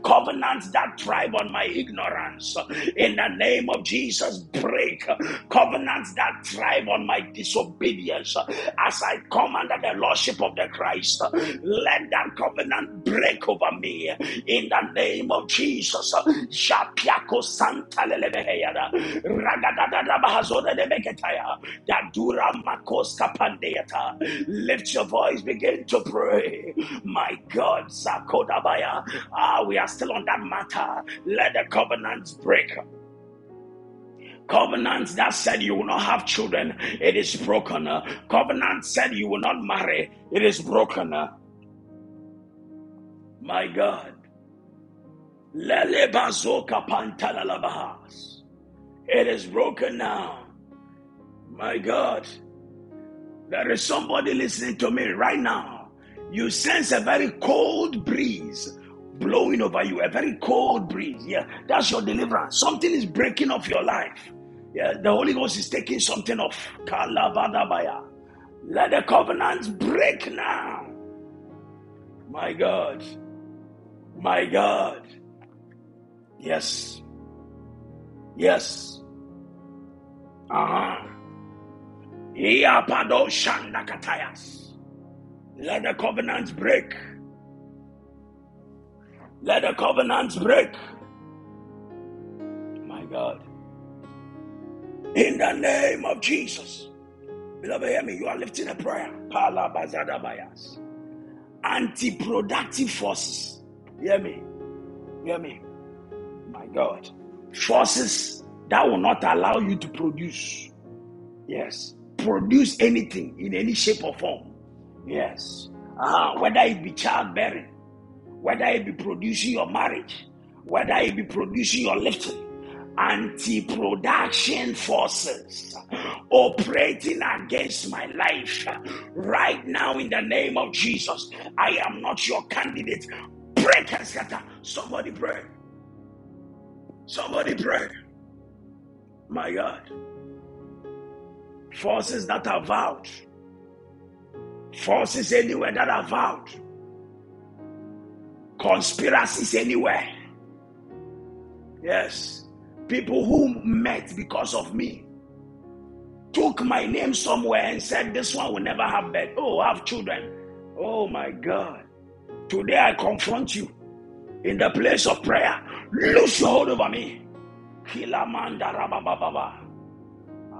covenants that thrive on my ignorance. In the name of Jesus, break covenants that thrive on my disobedience. As I come under the lordship of the Christ, let that covenant break over me. In the name of Jesus, Shapiako Santa. Lift your voice, begin to pray. My God, Sakodabaya. Ah, we are still on that matter. Let the covenants break. Covenants that said you will not have children, it is broken. Covenant said you will not marry, it is broken. My God. It is broken now. My God. There is somebody listening to me right now. You sense a very cold breeze blowing over you, a very cold breeze. Yeah, that's your deliverance. Something is breaking off your life. Yeah, the Holy Ghost is taking something off. Let the covenants break now. My God. My God. Yes. Yes. Uh huh. Let the covenants break. Let the covenants break. My God. In the name of Jesus. Beloved, hear me. You are lifting a prayer. Anti-productive forces. Hear me. Hear me. My God. Forces that will not allow you to produce. Yes. Produce anything in any shape or form. Yes. Uh, whether it be childbearing, whether it be producing your marriage, whether it be producing your lifting, anti production forces operating against my life right now in the name of Jesus. I am not your candidate. Break and scatter. Somebody pray. Somebody pray. My God. Forces that are vowed. Forces anywhere that are vowed. Conspiracies anywhere. Yes. People who met because of me took my name somewhere and said, This one will never have birth. Oh, have children. Oh my God. Today I confront you in the place of prayer. Lose your hold over me. Kilamanda rabababa.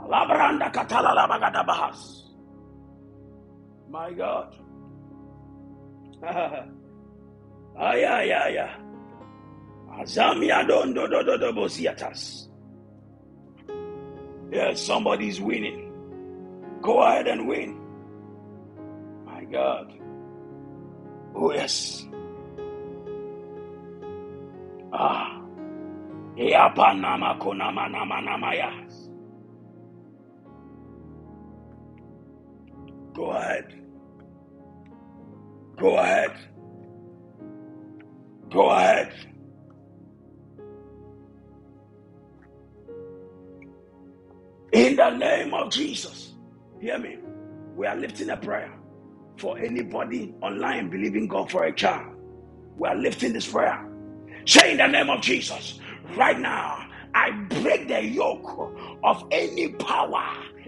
Labranda katala labagadabahas. My God. [laughs] ay, ay, ay, ay. Azamia don do do do do bosiatas. Yes, somebody's winning. Go ahead and win. My God. Oh, yes. Ah. Eapanama konama nama namayas. Go ahead. Go ahead. Go ahead. In the name of Jesus. Hear me. We are lifting a prayer for anybody online believing God for a child. We are lifting this prayer. Say in the name of Jesus, right now, I break the yoke of any power,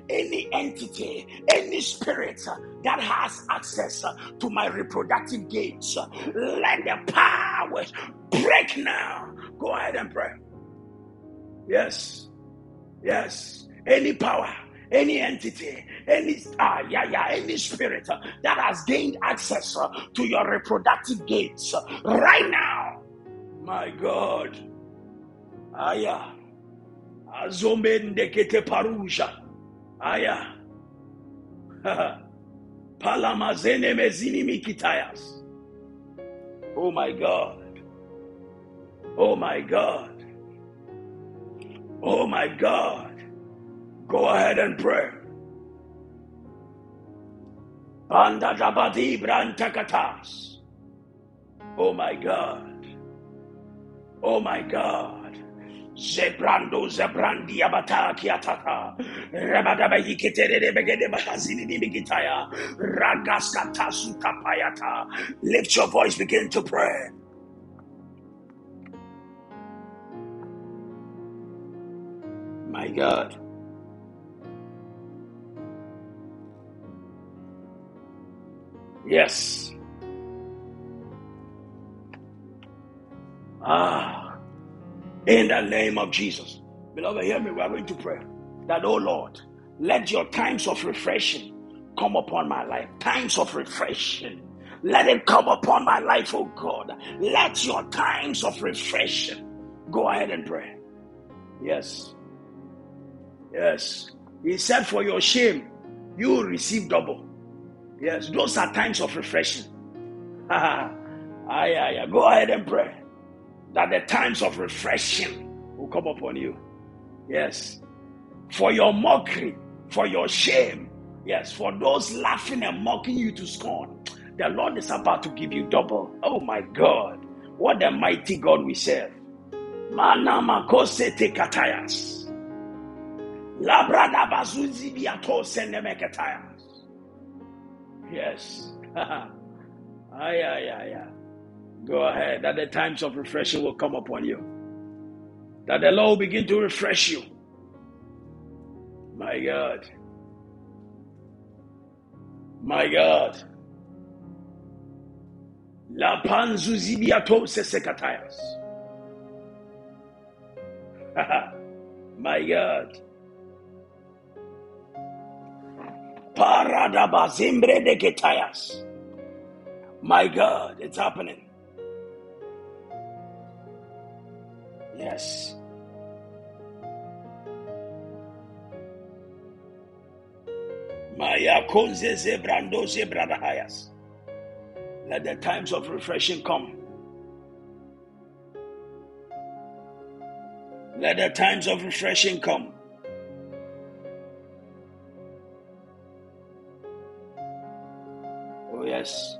any entity, any spirit that has access to my reproductive gates. Let the powers break now. Go ahead and pray. Yes. Yes. Any power, any entity, any uh, yeah, yeah, any spirit uh, that has gained access uh, to your reproductive gates uh, right now. My God. Aya. Azomende kete paruja. Aya. [laughs] Palamazene mezini mikitayas. Oh my God. Oh my God. Oh my God. Go ahead and pray. Oh my God. Oh my God. Zebrando zebrandi abata kiatata. Rabadaba yiketere begede bahazini ni bigitaya. Ragaskata sutapayata. Lift your voice, begin to pray. My God. Yes. Ah, in the name of Jesus. Beloved, hear me. We are going to pray that, oh Lord, let your times of refreshing come upon my life. Times of refreshing. Let it come upon my life, oh God. Let your times of refreshing go ahead and pray. Yes. Yes. He said, For your shame, you will receive double. Yes, those are times of refreshing. [laughs] Ah, yeah, yeah. Go ahead and pray that the times of refreshing will come upon you. Yes. For your mockery, for your shame. Yes, for those laughing and mocking you to scorn. The Lord is about to give you double. Oh my God. What a mighty God we serve. Manamakose te katayas. Yes. [laughs] ay, ay, ay, ay. Go ahead. That the times of refreshing will come upon you. That the Lord will begin to refresh you. My God. My God. La panzuzibiato. [laughs] My God. De. My God, it's happening. Yes. Maya. Let the times of refreshing come. Let the times of refreshing come. Yes.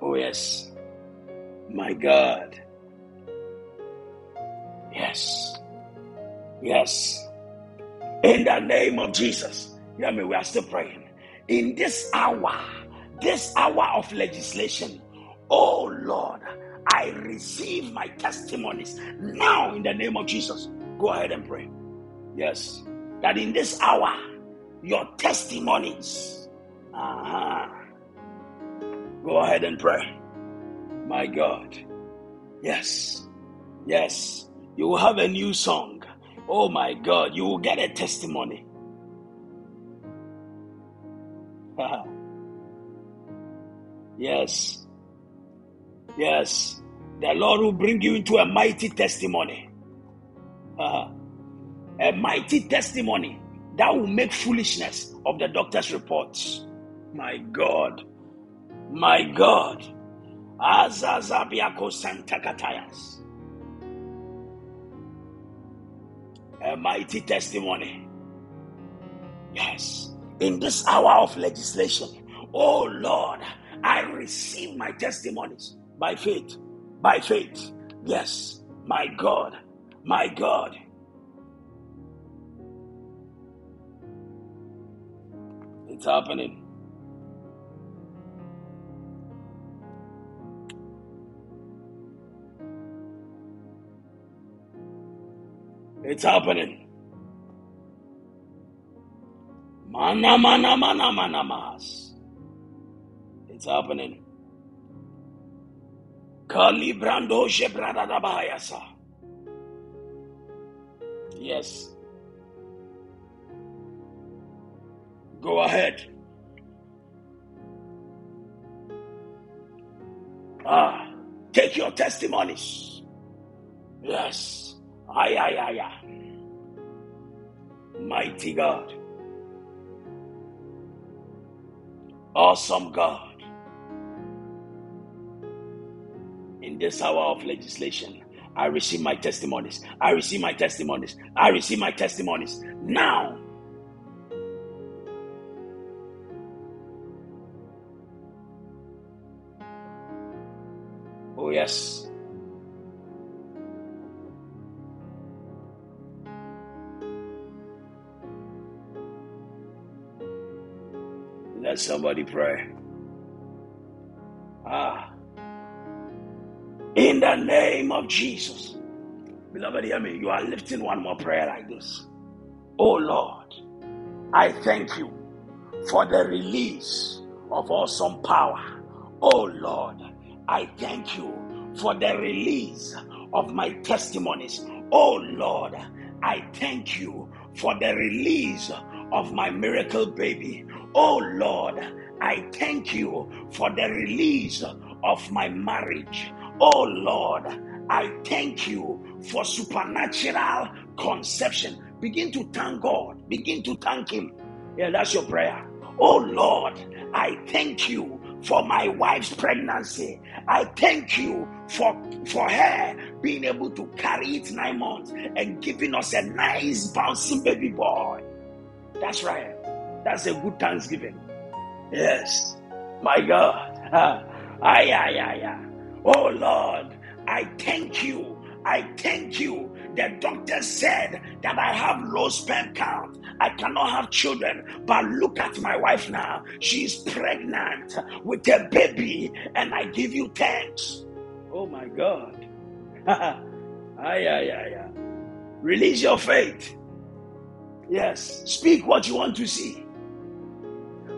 Oh, yes. My God. Yes. Yes. In the name of Jesus. Hear me, we are still praying. In this hour, this hour of legislation, oh Lord, I receive my testimonies now in the name of Jesus. Go ahead and pray. Yes. That in this hour, your testimonies. Uh-huh. Go ahead and pray. My God. Yes. Yes. You will have a new song. Oh my God. You will get a testimony. [laughs] yes. Yes. The Lord will bring you into a mighty testimony. [laughs] a mighty testimony that will make foolishness of the doctor's reports. My God. My God. Azazabiako Santakatayas. A mighty testimony. Yes. In this hour of legislation, oh Lord, I receive my testimonies by faith. by faith. Yes, my God, my God. It's happening. It's happening. Mana mana mana mana mas. It's happening. Kalibrando shebrada da bahayasa. Yes. Go ahead. Ah, take your testimonies. Yes. Ay, ay, ay, ay. Mighty God. Awesome God. In this hour of legislation, I receive my testimonies. I receive my testimonies. I receive my testimonies. Now, oh yes. Let somebody pray. Ah. In the name of Jesus. Beloved, hear me. You are lifting one more prayer like this. Oh Lord, I thank you for the release of awesome power. Oh Lord, I thank you for the release of my testimonies. Oh Lord, I thank you for the release of my miracle baby. Oh Lord, I thank you for the release of my marriage. Oh Lord, I thank you for supernatural conception. Begin to thank God. Begin to thank Him. Yeah, that's your prayer. Oh Lord, I thank you for my wife's pregnancy. I thank you for, for her being able to carry it nine months and giving us a nice bouncing baby boy. That's right. That's a good Thanksgiving. Yes. My God. Ay, ay, ay, ay. Oh Lord, I thank you. I thank you. The doctor said that I have low sperm count. I cannot have children. But look at my wife now. She's pregnant with a baby, and I give you thanks. Oh my God. [laughs] ay, ay, ay, ay. Release your faith. Yes. Speak what you want to see.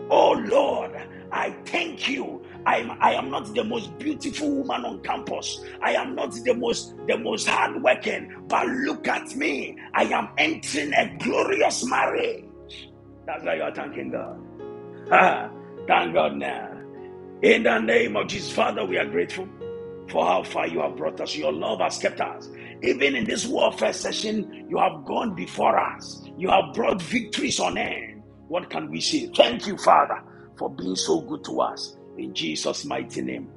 Oh Lord, I thank you. I am, I am not the most beautiful woman on campus. I am not the most the most hardworking. But look at me. I am entering a glorious marriage. That's why you are thanking God. Thank God now. In the name of Jesus, Father, we are grateful for how far you have brought us. Your love has kept us. Even in this warfare session, you have gone before us. You have brought victories on end. What can we say? Thank you, Father, for being so good to us. In Jesus' mighty name.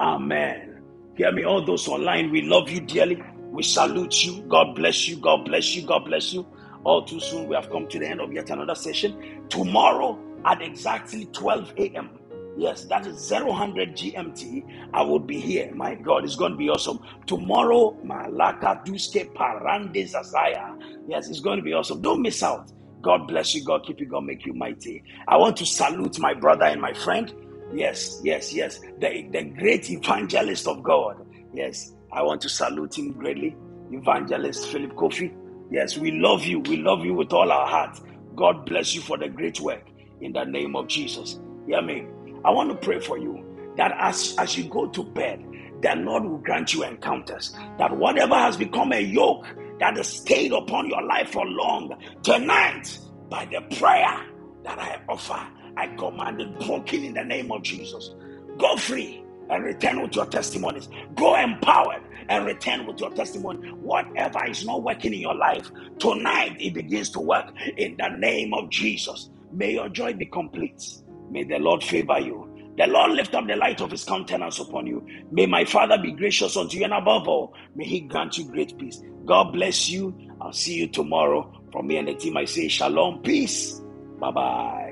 Amen. Hear me, all those online, we love you dearly. We salute you. God bless you. God bless you. God bless you. All too soon, we have come to the end of yet another session. Tomorrow at exactly 12 a.m. Yes, that is 000 GMT. I will be here. My God, it's going to be awesome. Tomorrow, Malaka Duske Parande Zazaya. Yes, it's going to be awesome. Don't miss out. God bless you. God keep you. God make you mighty. I want to salute my brother and my friend. Yes, yes, yes. The, the great evangelist of God. Yes, I want to salute him greatly. Evangelist Philip Kofi. Yes, we love you. We love you with all our heart. God bless you for the great work in the name of Jesus. Hear me. I want to pray for you that as, as you go to bed, the Lord will grant you encounters. That whatever has become a yoke that has stayed upon your life for long, tonight, by the prayer that I offer, I command it broken in the name of Jesus. Go free and return with your testimonies. Go empowered and return with your testimony. Whatever is not working in your life, tonight it begins to work in the name of Jesus. May your joy be complete. May the Lord favor you. The Lord lift up the light of his countenance upon you. May my Father be gracious unto you, and above all, may he grant you great peace. God bless you. I'll see you tomorrow. From me and the team, I say shalom, peace. Bye bye.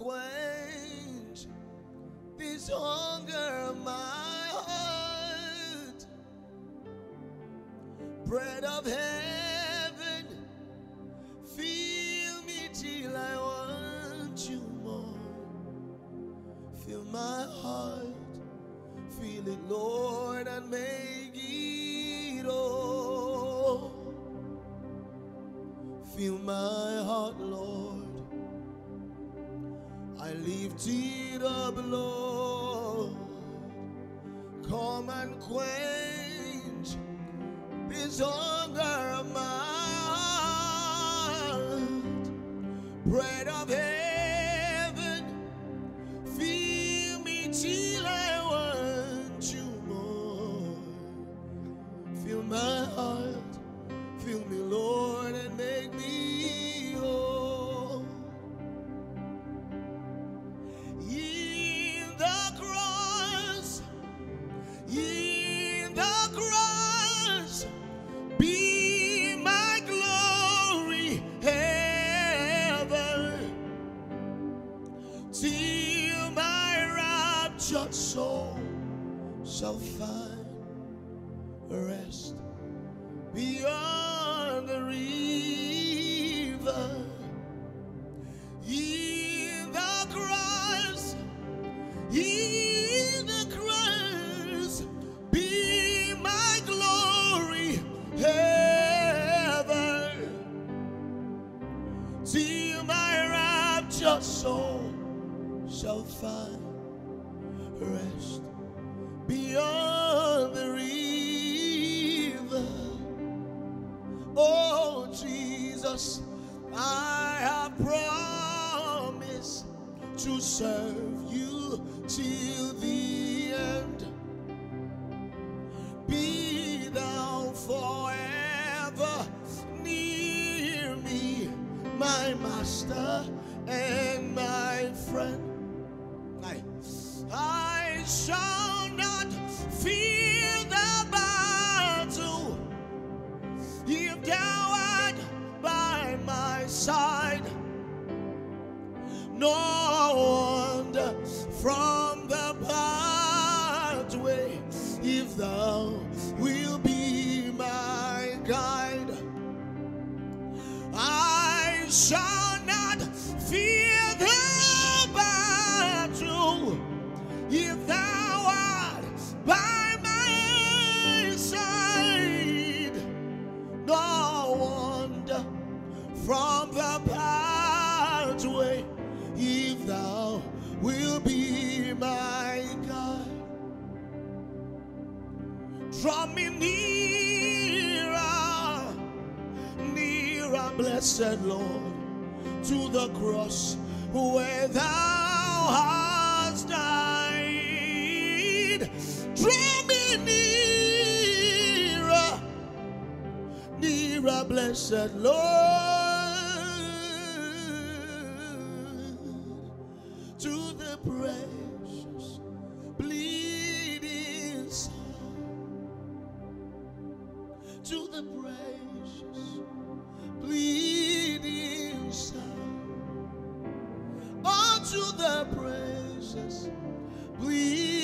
quench this hunger of my heart. Bread of heaven. seed of Lord, come and quench this hunger. no wonder from the pathway if thou Draw me nearer, nearer, blessed Lord, to the cross where thou hast died. Draw me nearer, nearer, blessed Lord, to the praise. to the precious bleeding.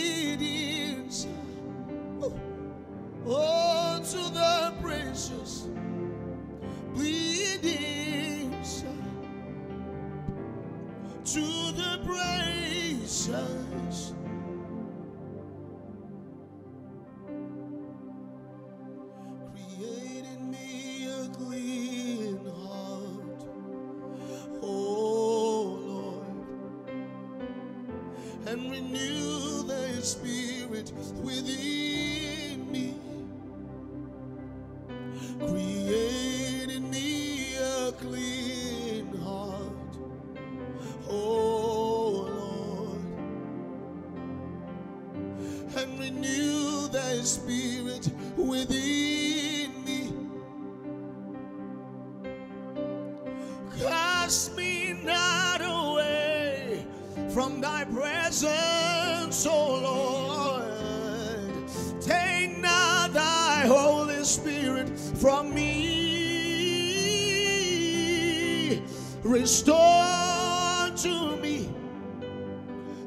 Restore to me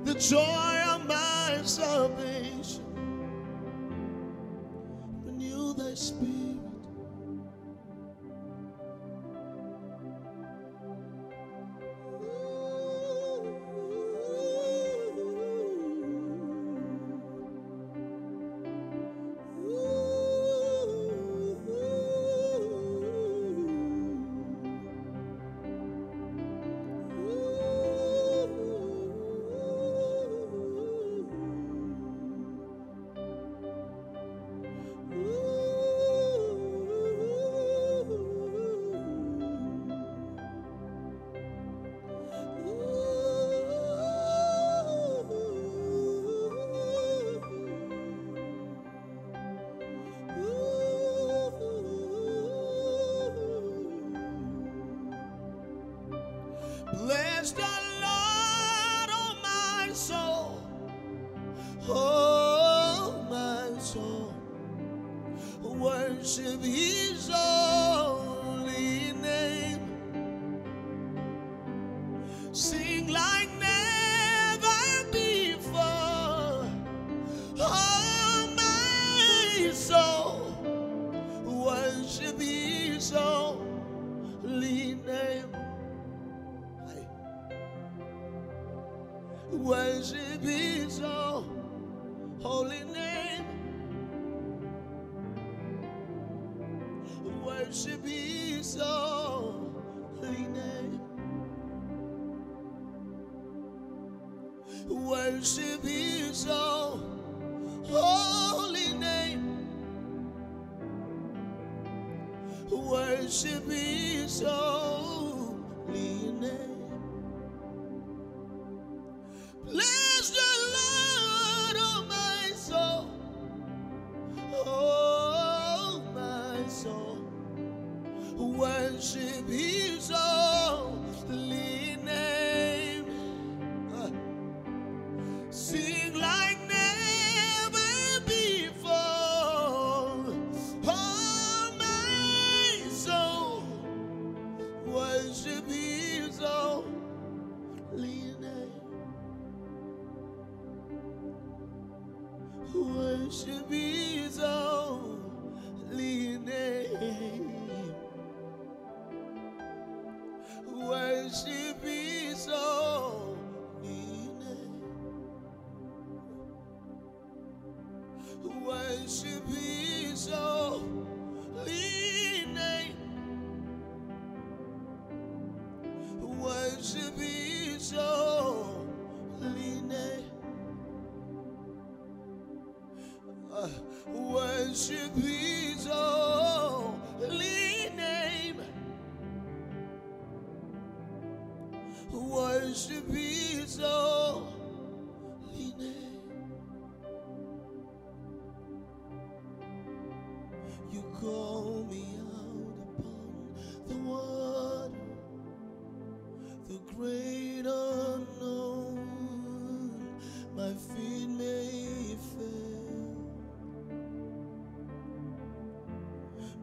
the joy of my salvation.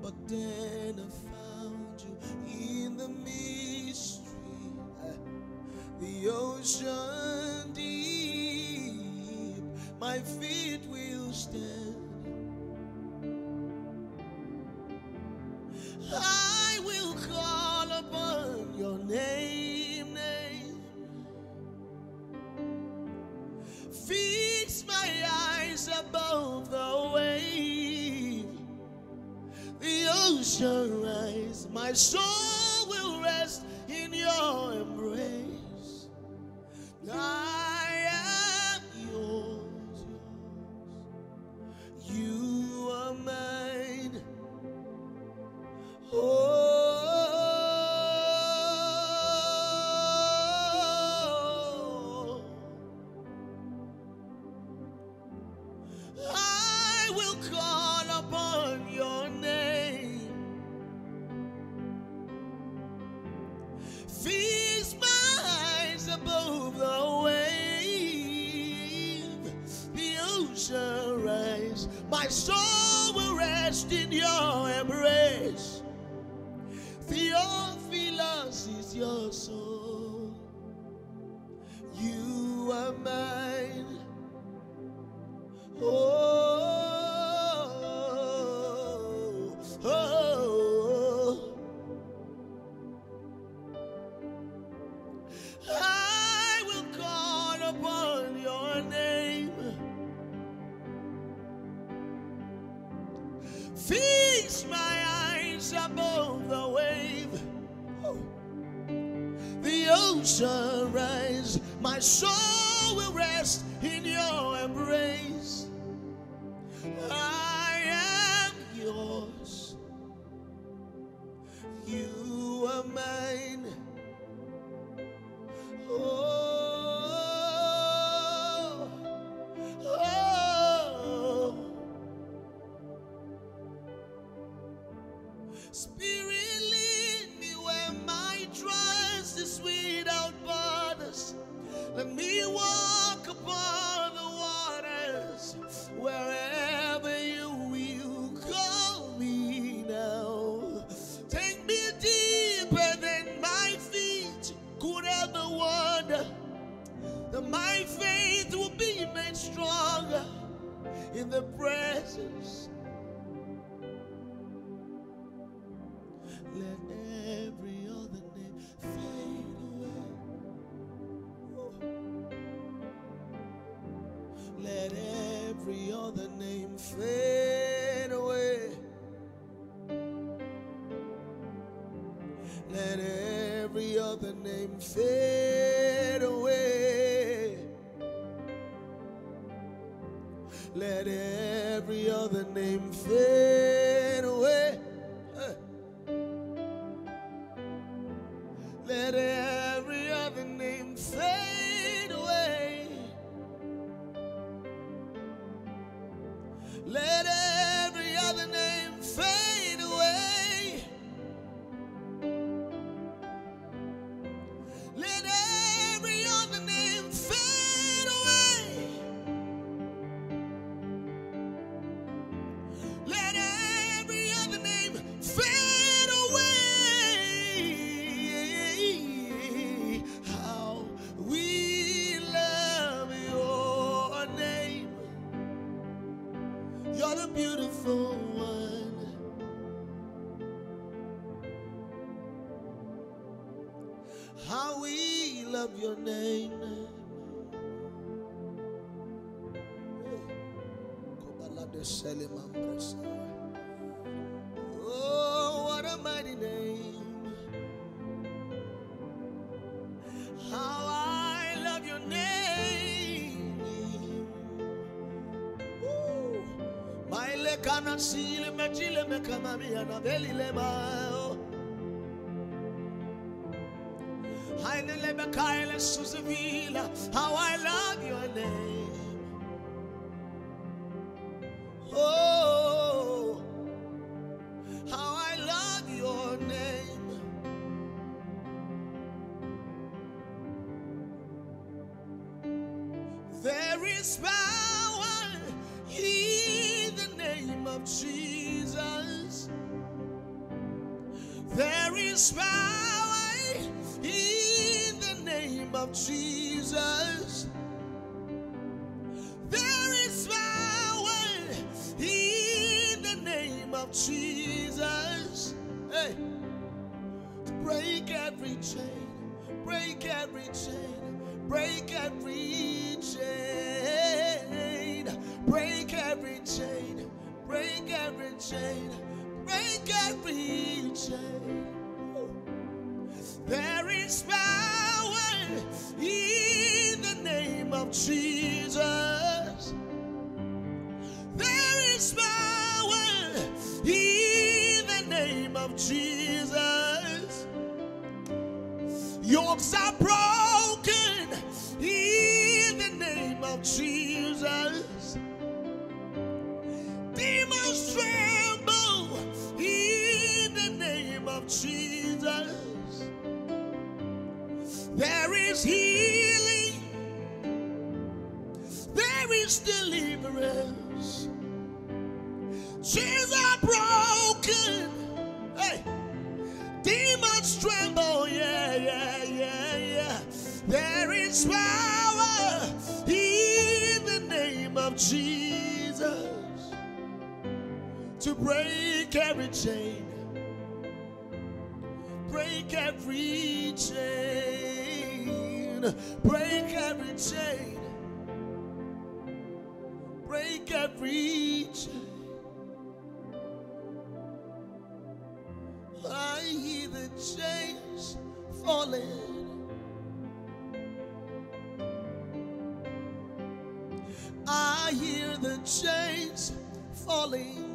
but then I found you in the mystery, the ocean deep. My feet will stand. my soul. Name fade away. Let every other name fade away. Let mekamami anabeli lema. Is power in the name of Jesus. There is power in the name of Jesus. Hey, to break every chain, break every chain, break every chain, break every chain, break every chain, break every chain. There is power in the name of Jesus. There is power in the name of Jesus. Yokes are broken in the name of Jesus. Demons tremble in the name of Jesus. There is healing. There is deliverance. Chains are broken. Hey. Demons tremble. Yeah, yeah, yeah, yeah. There is power in the name of Jesus. to break every chain, break every chain, break every chain, break every chain. I hear the chains falling. I hear the chains falling.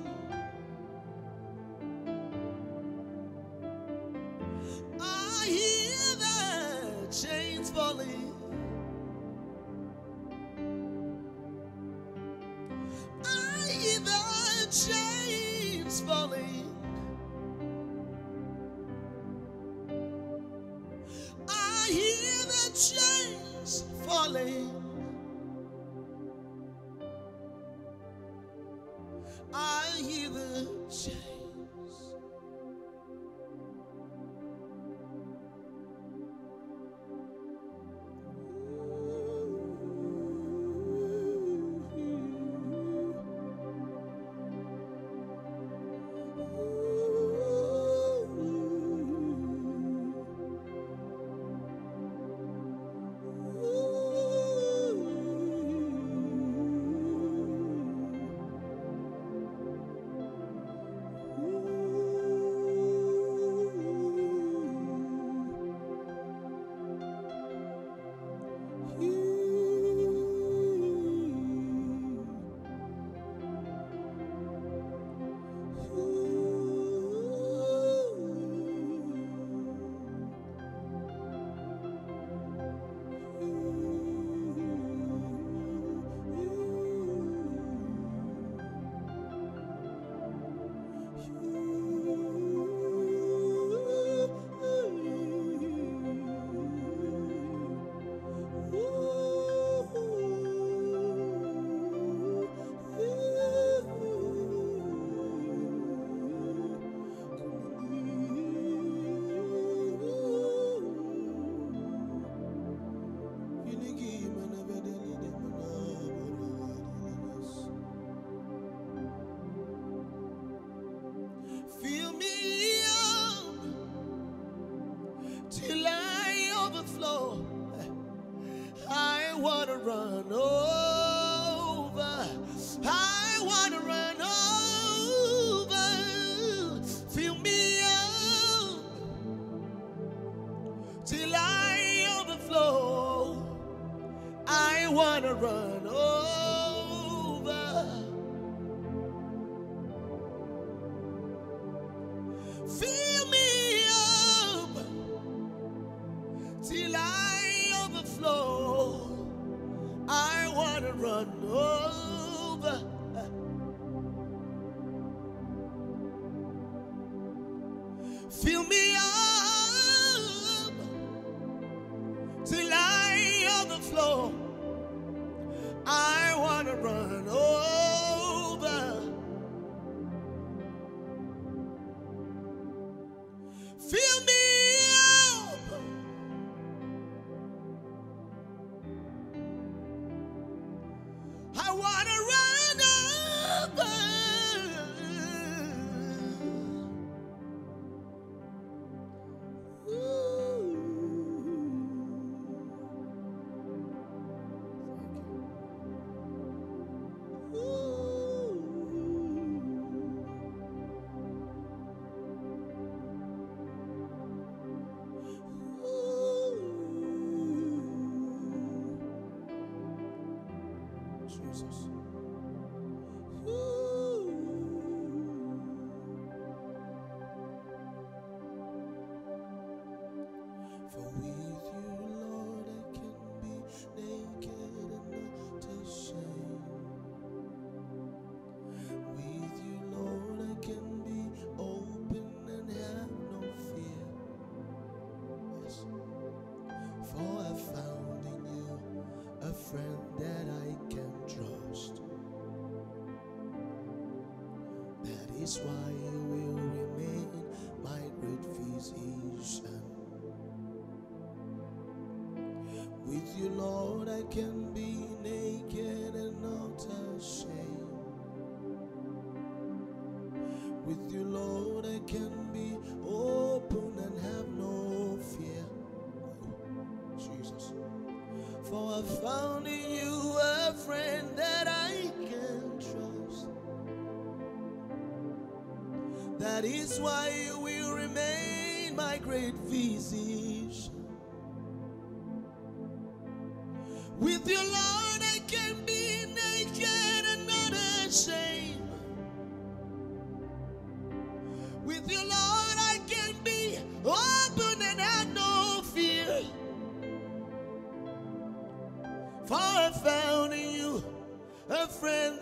To run That is why you will remain my great physician. With you, Lord, I can be naked and not ashamed. With you, Lord, I can be open and have no fear. Oh, Jesus. For I found That is why you will remain my great physician. With your Lord, I can be naked and not ashamed. With you, Lord, I can be open and have no fear. For I found in you a friend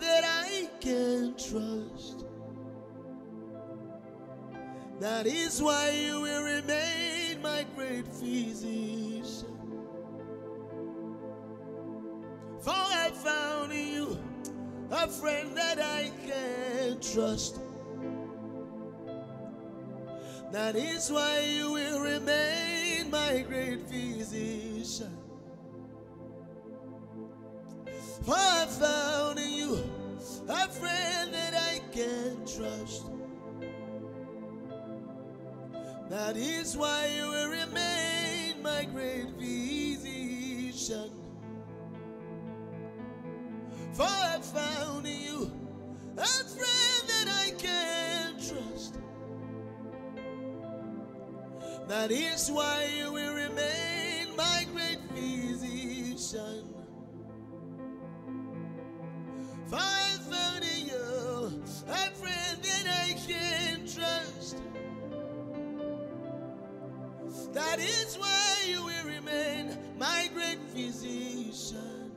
That is why you will remain my great physician. For I found in you a friend that I can trust. That is why you will remain my great physician. For I found in you a friend That is why you will remain my great physician. For I found in you a friend that I can trust. That is why you will That is why you will remain my great physician.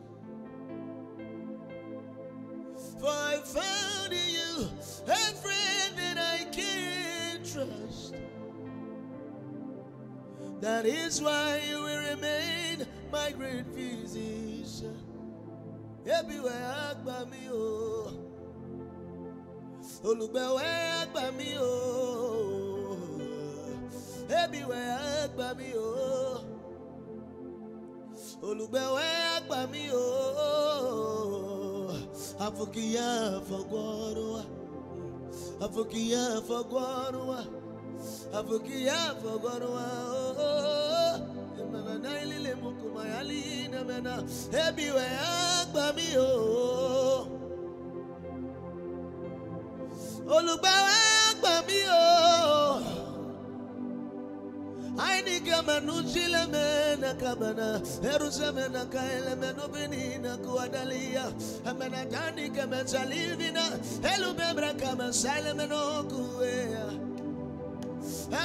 For I found in you a friend that I can trust. That is why you will remain my great physician. Everywhere àgbà mi o, olùgbẹ̀wẹ̀ àgbà mi o, everywhere àgbà mi o, olùgbẹ̀wẹ̀ àgbà mi o, àfòkìyà àfọ̀gbọ́rọ̀ wa, àfòkìyà àfọ̀gbọ́rọ̀ wa, àfòkìyà àfọ̀gbọ́rọ̀ wa o. Emana na ilile mukuma yali na mena ebiwe agba mi o. Olùgbàwà agba mi o. meno benina kuadalia. Amena tani kama salivina Elu bebra kama sale meno kuea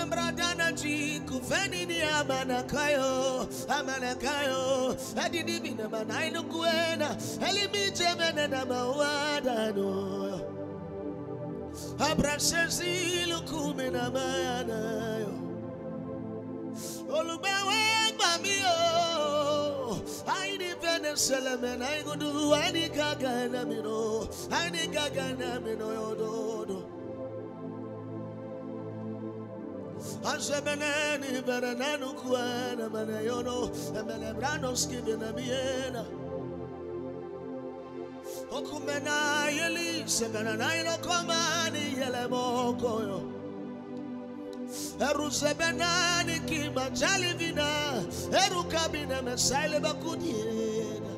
Embradana chiku fenini amana kayo amana kayo. Adidi bina manaino kuena elimiche menena mawada no abrasesi lukume na mana yo olùgbàwé gbà mí o àìní fẹ́ni sẹlẹ̀mẹ̀ náà igudu àìní gàgà ẹ̀nà mi nù àìní gàgà ẹ̀nà mi nù yọ̀dọ̀dọ̀. Ansebeneni berenanu kuena meneyono emelebrano skibina biena. Okumena yeli sebena ino komani yele mokoyo. Eru sebenani kima jalivina eru kabina mesaile bakudiena.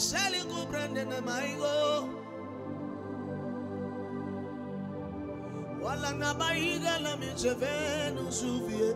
Kubene seli kubrende ne maigo. Wala na baiga la michevenu suvie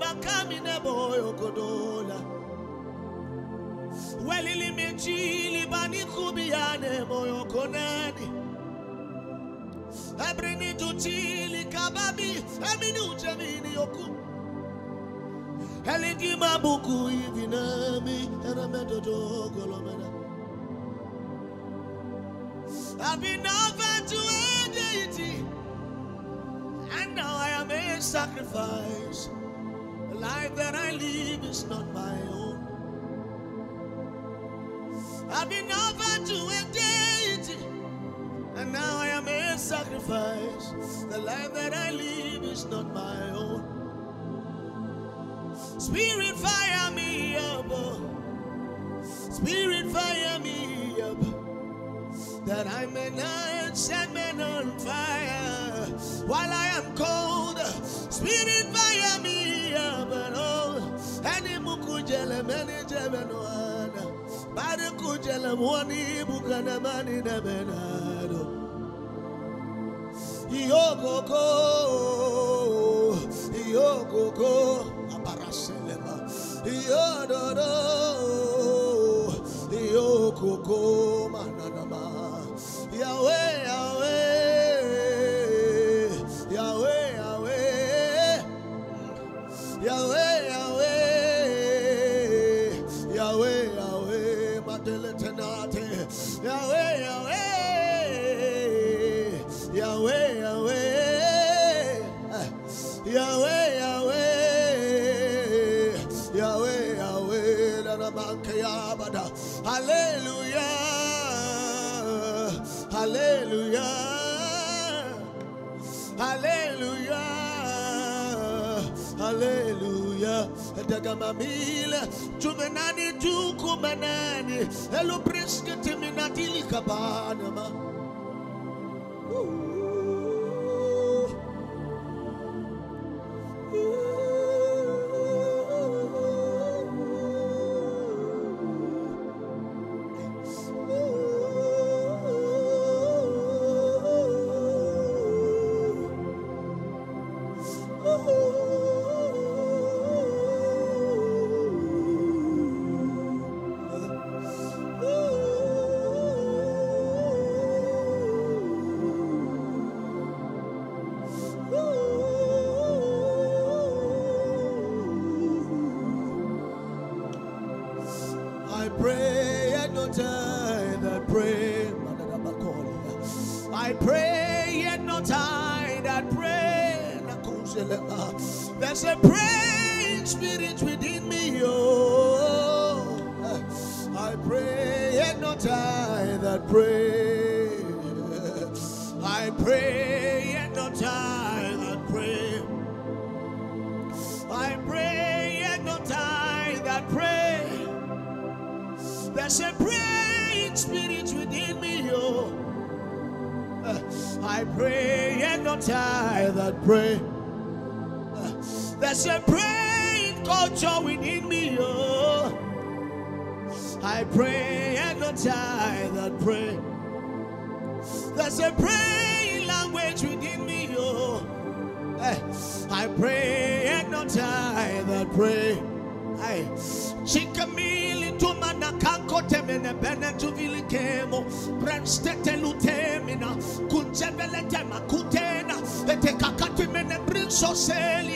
bakamine boyo kodola. Welili to bani kubiane moyo konani. Ebrini kababi yoku. Mabuku hivi nami abinavetu and now I am a sacrifice. Life that I live is not my own. I've been offered to a deity. And now I am a sacrifice. The life that I live is not my own. Spirit, fire me up. oh. Spirit, fire me up that I may not set men on fire while I am cold. Any mukujele many jebenoana, bade kujele mwani bukana mani na benado. Iyokoko, iyokoko, abaraselema, iyododo, iyokoko, mananama. Yahweh, dagamamil tumenani tukumanani elo priske teminatili kabanama